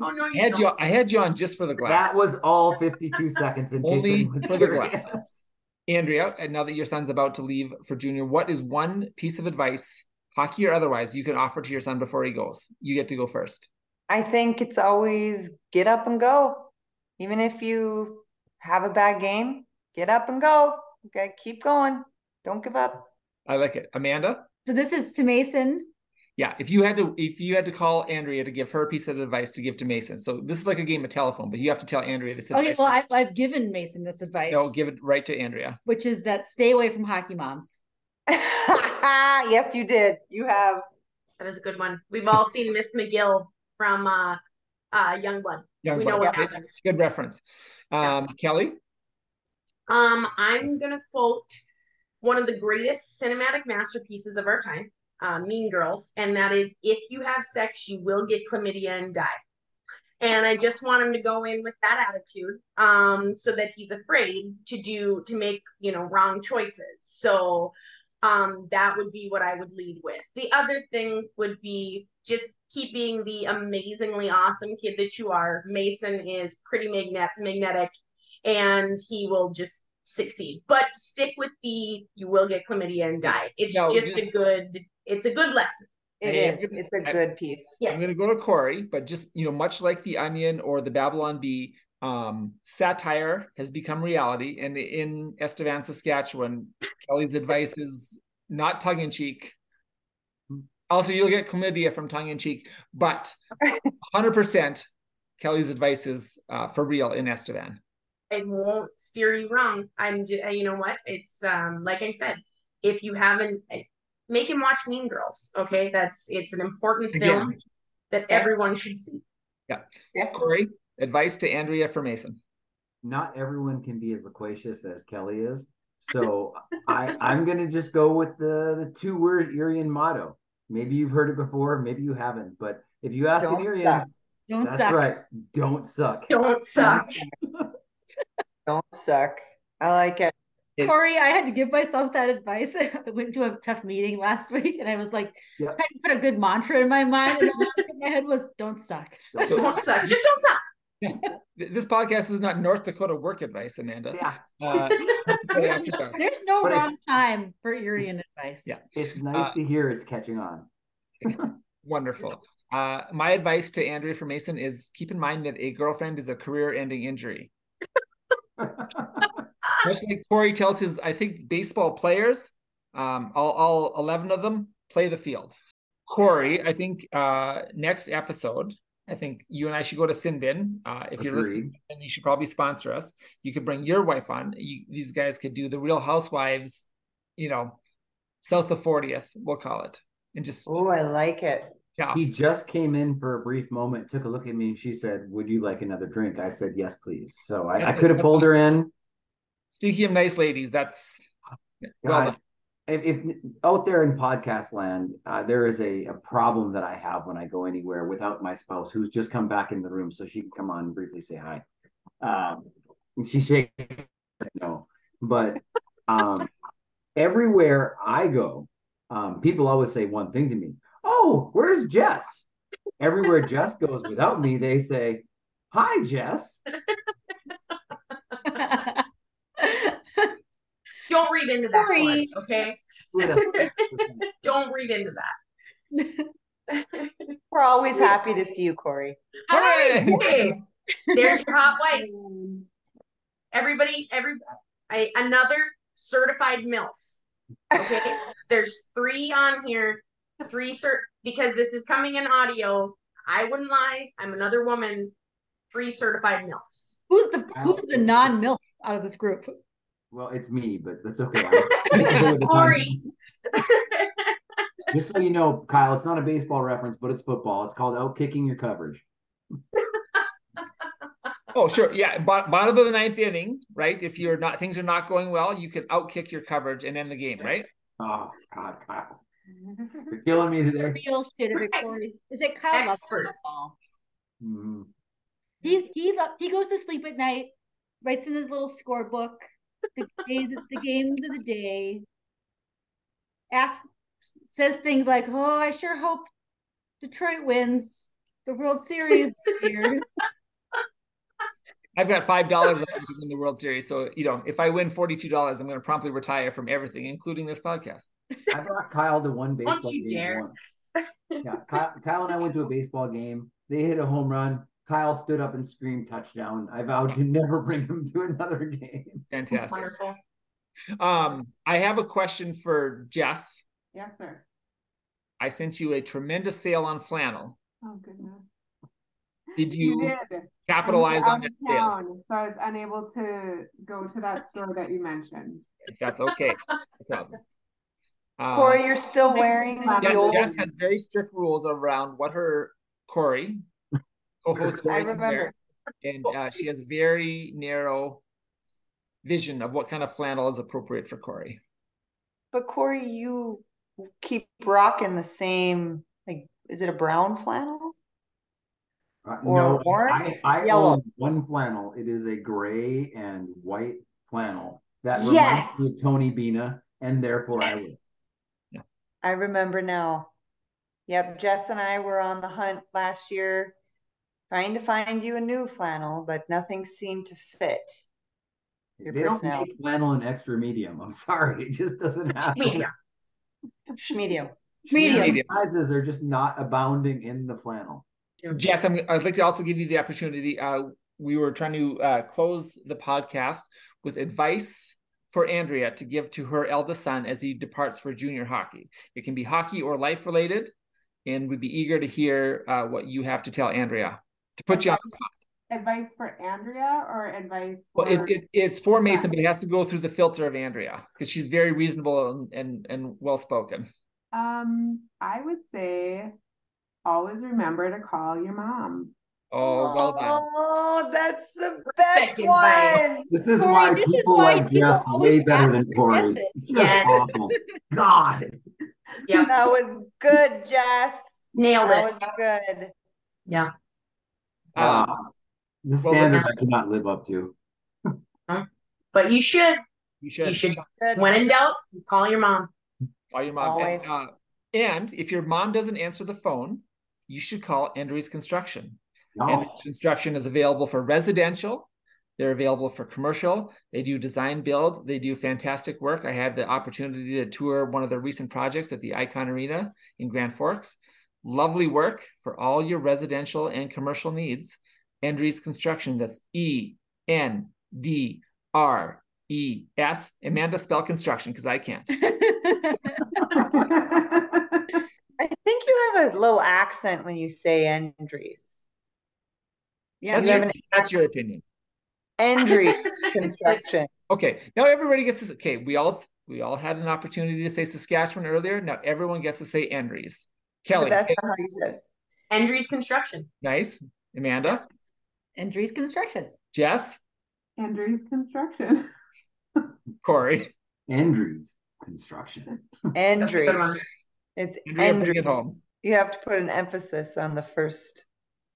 Oh, no, I had you. I had you on just for the glass.
That was all fifty-two seconds. In
Only for the glasses. Andrea, and now that your son's about to leave for junior, what is one piece of advice, hockey or otherwise, you can offer to your son before he goes? You get to go first.
I think it's always get up and go. Even if you have a bad game, get up and go. Okay, keep going. Don't give up.
I like it. Amanda?
So this is to Mason?
Yeah if you had to if you had to call andrea to give her a piece of advice to give to mason. So this is like a game of telephone but you have to tell andrea this
okay well I've, I've, given mason this advice.
No give it right to andrea.
Which is that stay away from hockey moms.
Yes you did. You have.
That is a good one. We've all seen miss mcgill from uh uh youngblood. Young we blood. know what yeah, happens.
Good reference. Um yeah. kelly?
Um i'm gonna quote one of the greatest cinematic masterpieces of our time uh, Mean Girls, and that is if you have sex, you will get chlamydia and die. And I just want him to go in with that attitude, um, so that he's afraid to do to make you know wrong choices. So um, that would be what I would lead with. The other thing would be just keeping the amazingly awesome kid that you are. Mason is pretty magnet- magnetic, and he will just succeed. But stick with the you will get chlamydia and die. It's no, just, just a good it's a good lesson.
It is. It's a good piece.
Yeah. I'm going to go to Corey, but just, you know, much like The Onion or The Babylon Bee, um, satire has become reality. And in Estevan, Saskatchewan, Kelly's advice is not tongue in cheek. Also, you'll get chlamydia from tongue in cheek, but 100% Kelly's advice is uh, for real in Estevan.
It won't steer you wrong. I'm, you know what? It's um, like I said, if you haven't, make him watch Mean Girls. Okay, that's it's an important Again. film that everyone should see.
Yeah, yeah. Corey, Advice to Andrea for Mason.
Not everyone can be as loquacious as Kelly is. So I, I'm gonna just go with the, the two word Irian motto. Maybe you've heard it before, maybe you haven't, but if you ask don't an Irian, suck. don't that's suck. right. Don't suck.
Don't suck.
Don't suck. I like it.
Corey, I had to give myself that advice. I went to a tough meeting last week and I was like yeah. trying to put a good mantra in my mind. And in my head was don't suck.
So, don't suck. Just don't suck.
this podcast is not North Dakota work advice, Amanda.
Yeah. Uh,
There's no but wrong time for Irian advice.
Yeah.
It's nice uh, to hear it's catching on.
wonderful. Uh, my advice to Andrea for Mason is keep in mind that a girlfriend is a career ending injury. Much like Corey tells his, I think, baseball players, um, all, all 11 of them play the field. Corey, I think uh, next episode, I think you and I should go to Sinbin. Uh, if Agreed. you're listening, and you should probably sponsor us. You could bring your wife on. You, these guys could do the Real Housewives, you know, south of 40th, we'll call it. And just
Oh, I like it.
Yeah. He just came in for a brief moment, took a look at me, and she said, Would you like another drink? I said, Yes, please. So I, I could have pulled her in.
Speaking of nice ladies, that's
well if, if, out there in podcast land, uh, there is a, a problem that I have when I go anywhere without my spouse, who's just come back in the room, so she can come on and briefly say hi. Um, she shakes no, but um, everywhere I go, um, people always say one thing to me: "Oh, where's Jess?" Everywhere Jess goes without me, they say, "Hi, Jess."
Don't read into that part, okay? Don't read into that.
We're always happy to see you, Corey.
Hey, there's your hot wife. Everybody, every I, another certified MILF. Okay, there's three on here, three cert because this is coming in audio. I wouldn't lie. I'm another woman. Three certified MILFs.
Who's the who's the non MILF out of this group?
Well, it's me, but that's okay.
Corey.
Just so you know, Kyle, it's not a baseball reference, but it's football. It's called out kicking your coverage.
oh, sure. Yeah. bottom of the ninth inning, right? If you're not things are not going well, you can outkick your coverage and end the game, right?
Oh God, Kyle. You're killing me today.
The real shit of it, Corey. Is it Kyle Expert. Mm-hmm. He he he goes to sleep at night, writes in his little scorebook the days the games of the day. Asks says things like, "Oh, I sure hope Detroit wins the World Series this year."
I've got five dollars to win the World Series, so you know if I win forty two dollars, I'm going to promptly retire from everything, including this podcast.
I brought Kyle to one baseball game dare. once. Yeah, Kyle, Kyle and I went to a baseball game. They hit a home run. Kyle stood up and screamed touchdown. I vowed to never bring him to another game.
Fantastic. Wonderful. Um, I have a question for Jess.
Yes, sir.
I sent you a tremendous sale on flannel.
Oh goodness.
Did you, you did. capitalize on that
sale? So I was unable to go to that store that you mentioned.
That's okay. no.
Uh, Corey, you're still wearing
the old. Jess has very strict rules around what her Corey co-host. I remember. and uh, she has a very narrow vision of what kind of flannel is appropriate for Corey.
But Corey, you keep rocking the same. Like, is it a brown flannel?
Uh, or no, orange? I, I Yellow. own one flannel. It is a gray and white flannel that reminds yes. me of Tony Bina, and therefore yes. I will.
Yeah. I remember now. Yep, Jess and I were on the hunt last year trying to find you a new flannel, but nothing seemed to fit.
Your they don't make flannel in extra medium. I'm sorry, it just doesn't happen. Medium.
Medium.
Medium. Sizes are just not abounding in the flannel.
Jess, i would like to also give you the opportunity. Uh, we were trying to uh, close the podcast with advice for Andrea to give to her eldest son as he departs for junior hockey. It can be hockey or life related, and we'd be eager to hear uh, what you have to tell Andrea to put you on the spot.
Advice for Andrea or advice for...
Well, it, it, it's for Mason, but it has to go through the filter of Andrea because she's very reasonable and, and, and well spoken.
Um, I would say always remember to call your mom.
Oh, well done.
Oh, that's the best one.
This is why this people is why like Jess way better than Corey.
Yes.
Awful. God.
Yeah. That was good, Jess.
Nailed
that
it.
That was good.
Yeah.
Uh, the standard I cannot live up to.
But you should.
You should.
You should. When in doubt, call your mom.
Call your mom. Always. And, uh, and if your mom doesn't answer the phone, you should call Andrews Construction. Oh. And construction is available for residential. They're available for commercial. They do design build. They do fantastic work. I had the opportunity to tour one of the recent projects at the Icon Arena in Grand Forks. Lovely work for all your residential and commercial needs. Endres Construction. That's E N D R E S. Amanda spell construction because I can't.
I think you have a little accent when you say Endres.
Yeah, that's, your, that's your opinion.
Endry construction.
Okay, now everybody gets this. Okay, we all we all had an opportunity to say Saskatchewan earlier. Now everyone gets to say Endres. Kelly,
but that's not how you said.
Endres construction.
Nice, Amanda.
Endres construction.
Jess.
Endres construction.
Corey.
Endres construction.
Endres. It's Endres. You have to put an emphasis on the first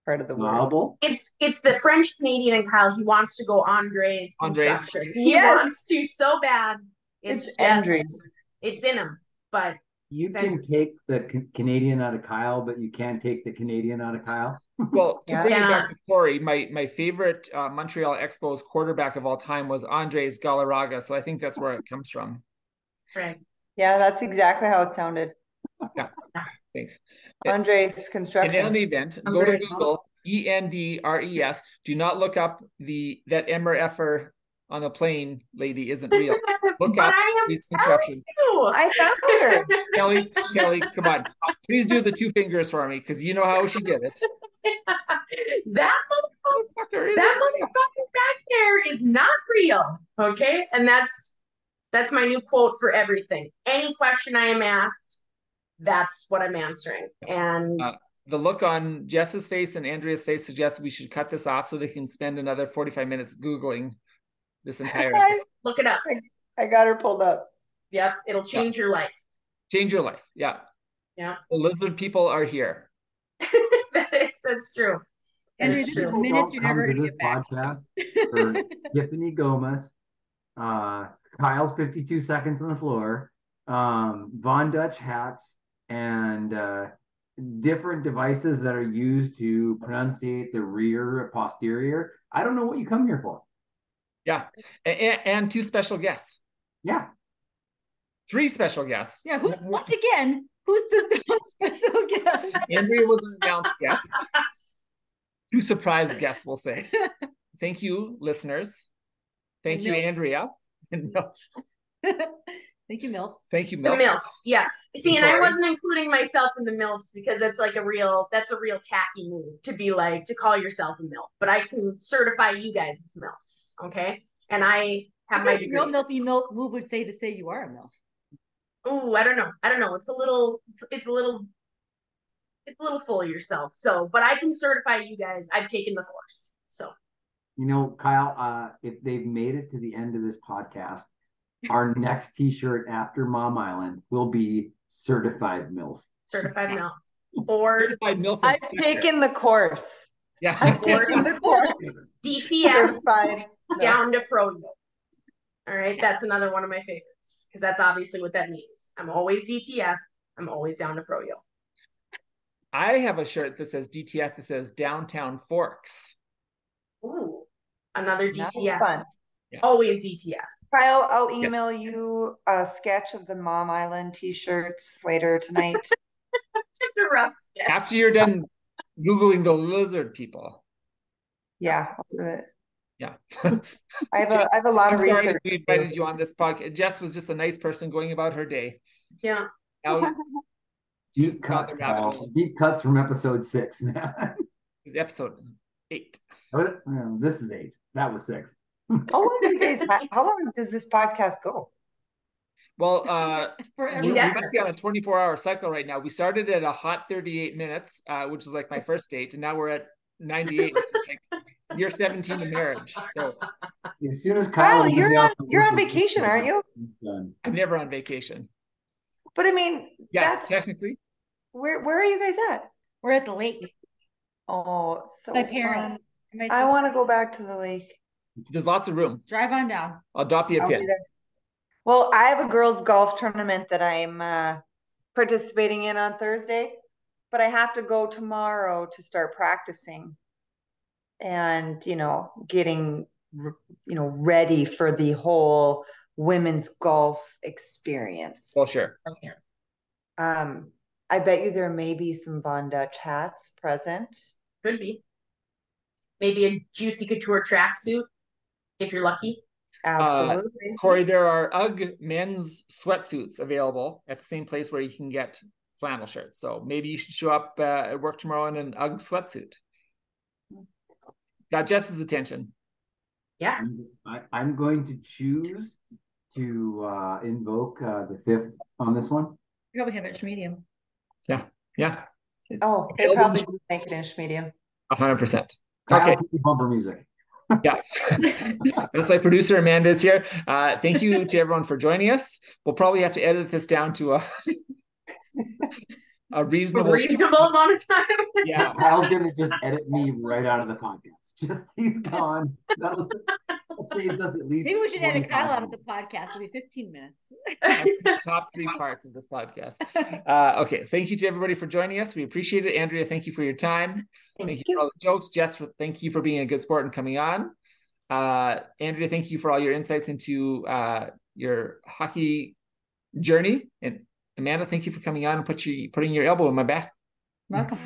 part of the word.
It's it's the French Canadian and Kyle. He wants to go Andres.
Andres.
He yes. wants to so bad.
It's, it's Andres.
It's in him, but
you can take the Canadian out of Kyle, but you can't take the Canadian out of Kyle.
Well, to yeah. bring it back to Corey, my my favorite uh, Montreal Expos quarterback of all time was Andres Galarraga, so I think that's where it comes from.
Right.
Yeah, that's exactly how it sounded.
Yeah. Thanks.
Andres Construction.
In any event, go to Google E N D R E S. Do not look up the that Emmer effer on the plane lady isn't real. Look up these construction.
I found her.
Kelly, Kelly, come on. Please do the two fingers for me because you know how she did it.
that motherfucker, that motherfucker back there is not real. Okay. And that's that's my new quote for everything. Any question I am asked, that's what I'm answering. And uh,
the look on Jess's face and Andrea's face suggests we should cut this off so they can spend another 45 minutes Googling this entire
look it up.
I, I, got her pulled up.
Yep, it'll change yeah. your life.
Change your life. Yeah.
Yeah.
The lizard people are here.
that is that's true.
And this is minutes you're never gonna
this podcast for Tiffany Gomez, uh, Kyle's 52 seconds on the floor, um, Von Dutch hats, and uh, different devices that are used to pronunciate the rear posterior. I don't know what you come here for.
Yeah, and, and two special guests.
Yeah,
three special guests.
Yeah, who's once again who's the special guest?
Andrea was an announced guest. Two surprise guests, we'll say. Thank you, listeners. Thank you, Andrea.
Thank you, MILFs.
Thank you, MILFs.
The MILFs, yeah. See, and I wasn't including myself in the MILFs because that's like a real, that's a real tacky move to be like, to call yourself a MILF. But I can certify you guys as MILFs, okay? And I have I my degree.
Real MILFy MILF move would say to say you are a MILF.
Oh, I don't know. I don't know. It's a little, it's, it's a little, it's a little full of yourself. So, but I can certify you guys. I've taken the course. So,
you know, Kyle, uh, if they've made it to the end of this podcast, our next t-shirt after Mom Island will be certified MILF.
Certified MILF. Or
certified MILF.
I've taken the course.
Yeah.
I've taken the course.
DTF certified down to froyo. All right. That's another one of my favorites because that's obviously what that means. I'm always DTF. I'm always down to froyo.
I have a shirt that says DTF that says downtown Forks.
Ooh, another DTF. fun. Yeah. Always DTF.
Kyle, I'll email yes. you a sketch of the Mom Island t-shirts later tonight.
Just a rough sketch.
After you're done Googling the lizard people.
Yeah, I'll do it.
Yeah.
I have a I have a lot I'm of research.
We invited you on this podcast. Jess was just a nice person going about her day.
Yeah.
Now,
deep cuts, deep cuts from episode six, man.
episode eight.
Oh, this is eight. That was six.
How long do you guys? How long does this podcast go?
Well, uh, we, we might be on a 24 hour cycle right now. We started at a hot 38 minutes, uh, which is like my first date, and now we're at 98. like you're 17 in marriage. So
as soon as Kyle,
Kyle you're on you're on vacation, aren't you?
I'm never on vacation.
But I mean,
yes, technically.
Where where are you guys at?
We're at the lake.
Oh, so
my parents.
I want to go back to the lake.
There's lots of room.
Drive on down.
I'll drop you a pin.
Well, I have a girls' golf tournament that I'm uh, participating in on Thursday, but I have to go tomorrow to start practicing and, you know, getting, you know, ready for the whole women's golf experience.
Well, sure.
Um, I bet you there may be some Von Dutch hats present.
Could be. Maybe a juicy couture tracksuit if you're lucky.
Absolutely.
Uh, Corey, there are UGG men's sweatsuits available at the same place where you can get flannel shirts. So maybe you should show up uh, at work tomorrow in an UGG sweatsuit. Got Jess's attention.
Yeah.
I'm, I, am going to choose to uh, invoke uh, the fifth on this one.
You probably have inch medium.
Yeah. Yeah.
Oh, they probably do make it inch medium.
hundred percent.
Okay. Bumper music.
Yeah. That's why producer Amanda is here. Uh, thank you to everyone for joining us. We'll probably have to edit this down to a a reasonable,
a reasonable amount of time.
yeah.
Kyle's gonna just edit me right out of the podcast. Just he's gone. That'll, that saves us at least.
Maybe we should edit Kyle out of the podcast. It'll be 15 minutes.
top three parts of this podcast. Uh, okay. Thank you to everybody for joining us. We appreciate it. Andrea, thank you for your time. Thank, thank you. for all the jokes. Jess, for, thank you for being a good sport and coming on. Uh, Andrea, thank you for all your insights into uh, your hockey journey. And Amanda, thank you for coming on and put your, putting your elbow in my back.
Welcome.